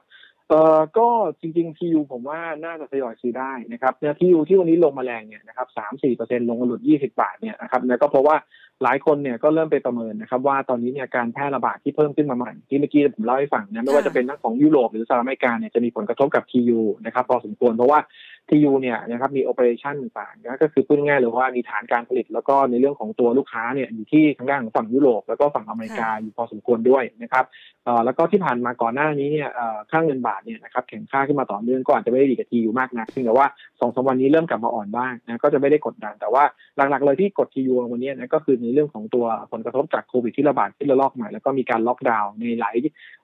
เอ่อก็จริงๆ TU ผมว่าน่าจะทยอยซื้อได้นะครับเนี่ย TU ที่วันนี้ลงมาแรงเนี่ยนะครับสามสี่เปอร์เซ็นต์ลงมาหลุดยี่สิบาทเนี่ยนะครับแล้วก็เพราะว่าหลายคนเนี่ยก็เริ่มไปประเมินนะครับ ว่าตอนนี้เนี่ยการแพร่ระบาดที่เพิ่มขึ้นมาใหม่ที่เมื่อกี้ผมเล่าให้ฟังนะไม่ว่าจะเป็นทั้งของยุโรปหรือสหรัฐอเมริกาเนี่ยจะมีผลกระทบกับ TU นะครับพอสมควรเพราะว่า TU เนี่ยนะครับมี operation ต่างๆก็คือพูดง่ายๆเลยว่ามีฐานการผลิตแล้วก็ในเรื่องของตัวลูกค้าเนี่ยอยู่ที่ทางด้านของฝั่งยุโรปแล้วก็ฝั่งอเมริกาอยู่พอสมควรด้วยนะครับแล้วก็ที่ผ่านมาก่อนหน้านี้เนี่ยค่าเงินบาทเนี่ยนะครับแข็งค่าขึ้นมาต่อเนื่องก็อาจจะไม่ได้ดีกับ TU มากนักเพียงแต่ว่าสองสามวันนี้เริ่มกลับมาอ่อนบ้างนะก็จะไม่ได้กดดันแต่ว่าหลักๆเลยที่กด TU วันนี้นะก็คือในเรื่องของตัวผลกระทบจากโควิดที่ระบาดที่ระลอกใหม่แล้วก็มีการล็อกดาวน์ในหลาย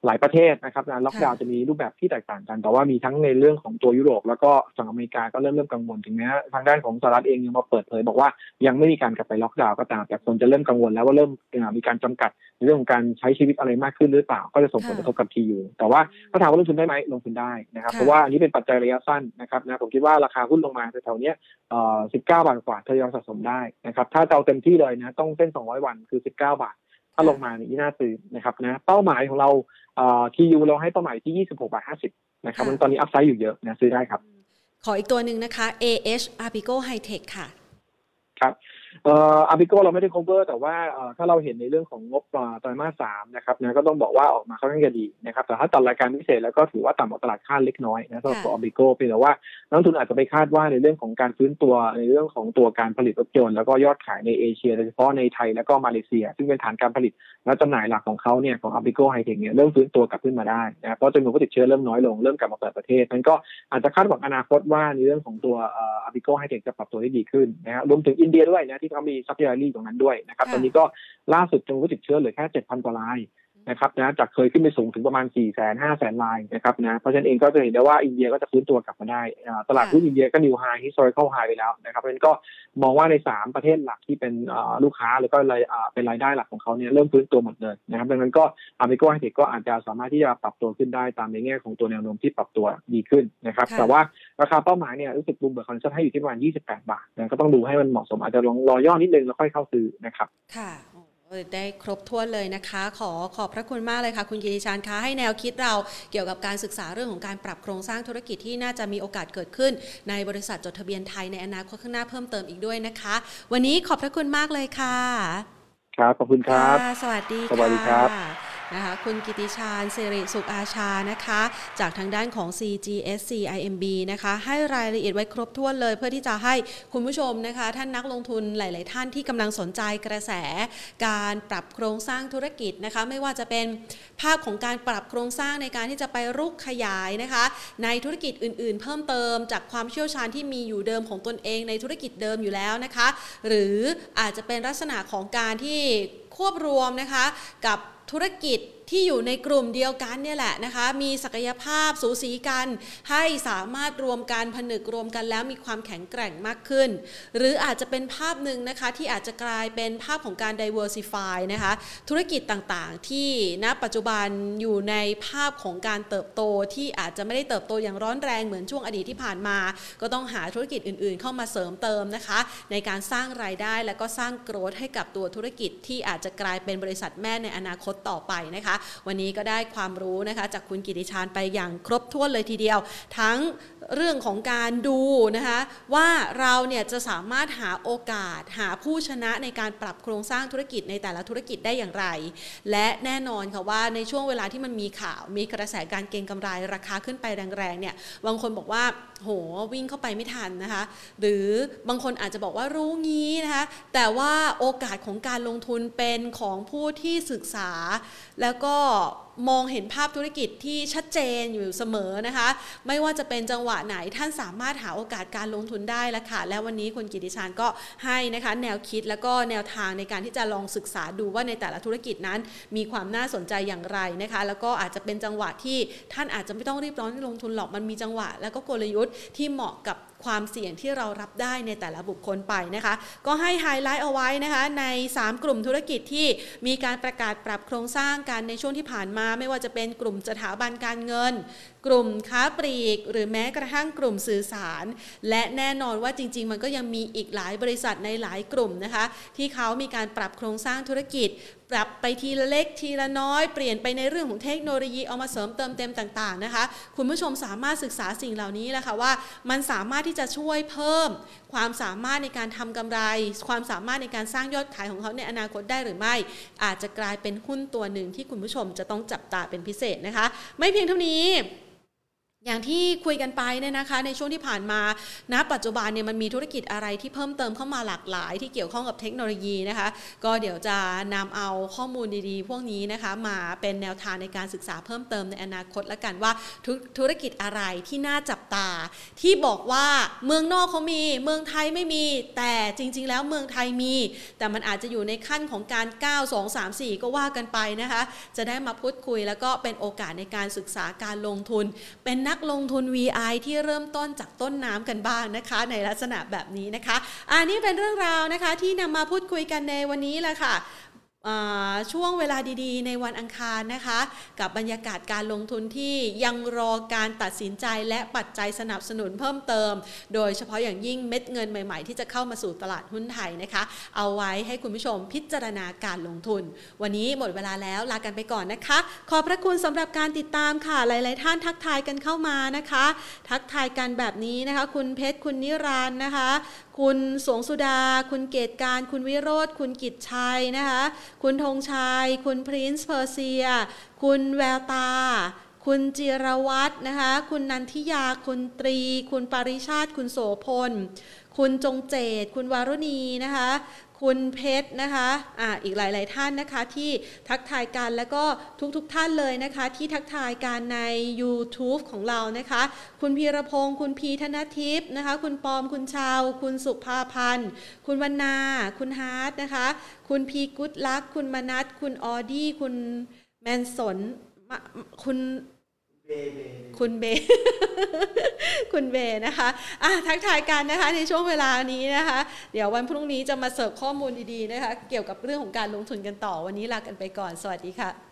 หลายประเทศนะครับการล็อกดาวน์จะมีรูปแบบที่แตกต่างกัน แต่ว่ามีทั้งในเรื่องของตัวยุโรปแล้วก็ฝั่งอเมริกาก็เริ่มเริ่มกังวลถึงแม้ทางด้านของสหรัฐเองยังมาเปิดเผยบอกว่ายังไม่มีการกลับไปล็อกดาวน์ก็ตามแต่คนจะเริ่มกังวลแล้วว่าเริ่มมีการจำกัดในเรื่องของการใช้ชีวิตอะไรมากขึ้นหรือเปล่า ก็จะส่งผลกระทบกับทียูแต่ว่าถ้าถามว่าลงทุนได้ไหมลงทุนได้นะครับเพราะว่าอันนี้เป็นปัจจัยระยะสั้นนะครับนะผมคิดว่าราคาหุ้นลงมาแถวๆนี้เอ่อ19บาทกว่าทยอยสะสมได้นะครับถ้าจะเอาเต็มที่เลยนะต้องเส้น 200 วันคือ 19 บาท ถ้าลงมานี่น่าซื้อนะครับนะเป้าหมายของเราเอ่อ TU เราให้เป้าหมายที่ 26 บาท 50 นะครับมันตอนนี้ upside อยู่เยอะนะซื้อได้ครับ ขออีกตัวหนึ่งนะคะ AH AAPICO Hitech ค่ะ ครับ เอ่อ AAPICO เราไม่ได้ cover แต่ว่าถ้าเราเห็นในเรื่องของงบไตรมาสสามนะครับนะก็ต้องบอกว่าออกมาค่อนข้างจะดีนะครับ แต่ถ้าตัดรายการพิเศษแล้วก็ถือว่าต่ำกว่าตลาดคาดเล็กน้อยนะสำหรับตัว AAPICO เพียงแต่ว่านักทุนอาจจะไปคาดว่าในเรื่องของการฟื้นตัวในเรื่องของตัวการผลิตรถยนต์แล้วก็ยอดขายในเอเชียโดยเฉพาะในไทยแล้วก็มาเลเซีย ซึ่งเป็นฐานการผลิตและจำหน่ายหลักของเขาเนี่ยของ AAPICO Hitech เนี่ยเริ่มฟื้นตัวกลับขึ้นมาได้นะเพราะจำนวนผู้ติดเชื้อเริ่มน้อยลงเริ่มกลับมาเปิดประเทศนั้นก็อาจจะคาดหวังอนาคตว่าในเรื่องของตัว AAPICO Hitech จะปรับตัวได้ดีขึ้นนะครับรวมถึงอินเดียด้วยนะที่เขามี subsidiary ตรงนั้นด้วยนะครับ ตอนนี้ก็ล่าสุดจำนวนผู้ติดเชื้อเหลือแค่7,000กว่าราย นะครับนะจากเคยขึ้นไปสูงถึงประมาณ4 5 0 0 0 0รายนะครับนะเพราะฉะนั้นเองก็จะเห็นได้ว่าอินเดียก็จะฟื้นตัวกลับมาได้ตลาดหุ้นอินเดียก็ new high historical high ไปแล้วนะครับเพราะฉะนั้นก็มองว่าใน 3 ประเทศหลักที่เป็นลูกค้าแล้วก็รายเป็นรายได้หลักของเขาเนี่ยเริ่มฟื้นตัวหมดเลยนะครับดังนั้นก็ AAPICO Hitech ก็อาจจะสามารถที่จะปรับตัวขึ้นได้ตามในแง่ของตัวแนวโน้มที่ปรับตัวดีขึ้นนะครับแต่ว่าราคาเป้าหมายเนี่ยรู้สึก Bloomberg consensus ให้อยู่ที่ประมาณ28 บาทนะก็ต้องดูให้มันเหมาะสมอาจจะลองรอย่อนิดนึงแล้วค่อยเข้าซื้อนะครับค่ะ ได้ครบถ้วนเลยนะคะ ขอขอบพระคุณมากเลยค่ะ คุณกิติชานคะให้แนวคิดเราเกี่ยวกับการศึกษาเรื่องของการปรับโครงสร้างธุรกิจที่น่าจะมีโอกาสเกิดขึ้น ในบริษัทจดทะเบียนไทยในอนาคตข้างหน้าเพิ่มเติมอีกด้วยนะคะ วันนี้ขอบพระคุณมากเลยค่ะ ครับขอบคุณครับ สวัสดีค่ะสวัสดีครับ นะคะคุณกิติชาญเสริสุขอาชานะคะ จากทางด้านของ CGSC IMB นะคะให้รายละเอียดไว้ครบถ้วนเลย เพื่อที่จะให้คุณผู้ชมนะคะ ท่านนักลงทุนหลาย ๆ ท่านที่กำลังสนใจกระแส การปรับโครงสร้างธุรกิจนะคะ ไม่ว่าจะเป็นภาพของการปรับโครงสร้างในการที่จะไปรุกขยายนะคะ ในธุรกิจอื่น ๆ เพิ่มเติมจากความเชี่ยวชาญที่มีอยู่เดิมของตนเองในธุรกิจเดิมอยู่แล้วนะคะ หรืออาจจะเป็นลักษณะของการที่ควบรวมนะคะกับ ธุรกิจ ที่อยู่ในกลุ่มเดียวกันเนี่ยแหละนะคะ มีศักยภาพสูสีกัน ให้สามารถรวมกันผนึกรวมกันแล้วมีความแข็งแกร่งมากขึ้น หรืออาจจะเป็นภาพหนึ่งนะคะที่อาจจะกลายเป็นภาพของการ diversify นะคะธุรกิจต่างๆ ที่ณปัจจุบันอยู่ในภาพของการเติบโตที่อาจจะไม่ได้เติบโตอย่างร้อนแรงเหมือนช่วงอดีตที่ผ่านมา ก็ต้องหาธุรกิจอื่นๆ เข้ามาเสริมเติมนะคะ ในการสร้างรายได้และก็สร้างโกรธให้กับตัวธุรกิจที่อาจจะกลายเป็นบริษัทแม่ในอนาคตต่อไปนะคะวันนี้ก็ได้ความรู้นะคะจากคุณกิติชานไปอย่างครบถ้วนเลยทีเดียว ทั้ง เรื่องของการดูนะคะว่าเราเนี่ยจะสามารถหาโอกาสหาผู้ชนะในการปรับโครงสร้างธุรกิจในแต่ละธุรกิจได้อย่างไร และแน่นอนค่ะว่าในช่วงเวลาที่มันมีข่าวมีกระแสการเก็งกำไรราคาขึ้นไปแรงๆเนี่ยบางคนบอกว่าโหวิ่งเข้าไปไม่ทันนะคะ หรือบางคนอาจจะบอกว่ารู้งี้นะคะแต่ว่าโอกาสของการลงทุนเป็นของผู้ที่ศึกษาแล้วก็ มองเห็นภาพธุรกิจที่ชัดเจนอยู่เสมอนะคะ ไม่ว่าจะเป็นจังหวะไหนท่านสามารถหาโอกาสการลงทุนได้แล้วค่ะ และวันนี้คุณกิติชานก็ให้นะคะแนวคิดแล้วก็แนวทางในการที่จะลองศึกษาดูว่าในแต่ละธุรกิจนั้น มีความน่าสนใจอย่างไรนะคะ แล้วก็อาจจะเป็นจังหวะที่ท่านอาจจะไม่ต้องรีบร้อนลงทุนหรอกมันมีจังหวะ แล้วก็กลยุทธ์ที่เหมาะกับ ความเสี่ยงที่เรารับได้ในแต่ละบุคคลไปนะคะ ก็ให้ไฮไลท์เอาไว้นะคะใน 3 กลุ่มธุรกิจที่มีการประกาศปรับโครงสร้างกันในช่วงที่ผ่านมา ไม่ว่าจะเป็นกลุ่มสถาบันการเงิน กลุ่มค้าปลีก หรือแม้กระทั่งกลุ่มสื่อสาร และแน่นอนว่าจริง ๆ มันก็ยังมีอีกหลายบริษัทในหลายกลุ่มนะคะ ที่เขามีการปรับโครงสร้างธุรกิจ ปรับไปทีละเล็กทีละน้อย เปลี่ยนไปในเรื่องของเทคโนโลยีเอามาเสริมเติมเต็มต่างๆนะคะ คุณผู้ชมสามารถศึกษาสิ่งเหล่านี้แหละค่ะว่า มันสามารถที่จะช่วยเพิ่ม ความสามารถในการทำกำไร ความสามารถในการสร้างยอดขายของเขาในอนาคตได้หรือไม่ อาจจะกลายเป็นหุ้นตัวหนึ่งที่คุณผู้ชมจะต้องจับตาเป็นพิเศษนะคะ ไม่เพียงเท่านี้ อย่างที่คุยกันไปเนี่ยนะคะ ในช่วงที่ผ่านมาณปัจจุบันเนี่ยมันมีธุรกิจอะไรที่เพิ่มเติมเข้ามาหลากหลาย ที่เกี่ยวข้องกับเทคโนโลยีนะคะ ก็เดี๋ยวจะนำเอาข้อมูลดีๆ พวกนี้นะคะ มาเป็นแนวทางในการศึกษาเพิ่มเติมในอนาคตละกันว่าธุธุรกิจอะไรที่น่าจับตา ที่บอกว่าเมืองนอกเขามี เมืองไทยไม่มี แต่จริง ๆ แล้วเมืองไทยมี แต่มันอาจจะอยู่ในขั้นของการ 9 2 3 4 ก็ว่ากันไปนะคะ จะได้มาพูดคุยแล้วก็เป็นโอกาสในการศึกษาการลงทุนเป็นนักลงทุน VI ที่เริ่มต้นจากต้นน้ำกันบ้างนะคะ ในลักษณะแบบนี้นะคะ อันนี้เป็นเรื่องราวนะคะที่นำมาพูดคุยกันในวันนี้แหละค่ะ ช่วงเวลาดีๆ ในวันอังคารนะคะ กับบรรยากาศการลงทุนที่ยังรอการตัดสินใจและปัจจัยสนับสนุนเพิ่มเติม โดยเฉพาะอย่างยิ่งเม็ดเงินใหม่ๆ ที่จะเข้ามาสู่ตลาดหุ้นไทยนะคะ เอาไว้ให้คุณผู้ชมพิจารณาการลงทุน วันนี้หมดเวลาแล้วลากันไปก่อนนะคะ ขอบพระคุณสำหรับการติดตามค่ะหลาย ๆ ท่านทักทายกันเข้ามานะคะ ทักทายกันแบบนี้นะคะ คุณเพชรคุณนิรันต์นะคะ คุณสวงสุดา คุณเกตการ คุณวิโรธคุณกิจชัยนะคะ คุณธงชัย คุณพรินซ์เพอร์เซีย คุณแววตา คุณจิรวัตรนะคะ คุณนันทิยา คุณตรี คุณปริชาติ คุณโสพล คุณจงเจต คุณวารุณีนะคะ คุณเพชรนะคะอ่าอีกหลาย ๆ ท่านนะคะที่ทักทายกันแล้วก็ทุกๆท่านเลยนะคะ ที่ทักทายกันใน YouTube ของเรานะคะ คุณพีรพงศ์คุณพีธนทิพย์นะคะ คุณปอมคุณชาว คุณสุภาพันธ์ คุณวรรณา คุณฮาร์ดนะคะ คุณพีกุดลัก คุณมนัทคุณออดี้คุณแมนสนคุณ คุณเบ คุณเบนะคะอะทักทายกันนะคะในช่วงเวลานี้นะคะ เดี๋ยววันพรุ่งนี้จะมาเสิร์ฟข้อมูลดีๆนะคะ เกี่ยวกับเรื่องของการลงทุนกันต่อวันนี้ลากันไปก่อน สวัสดีค่ะ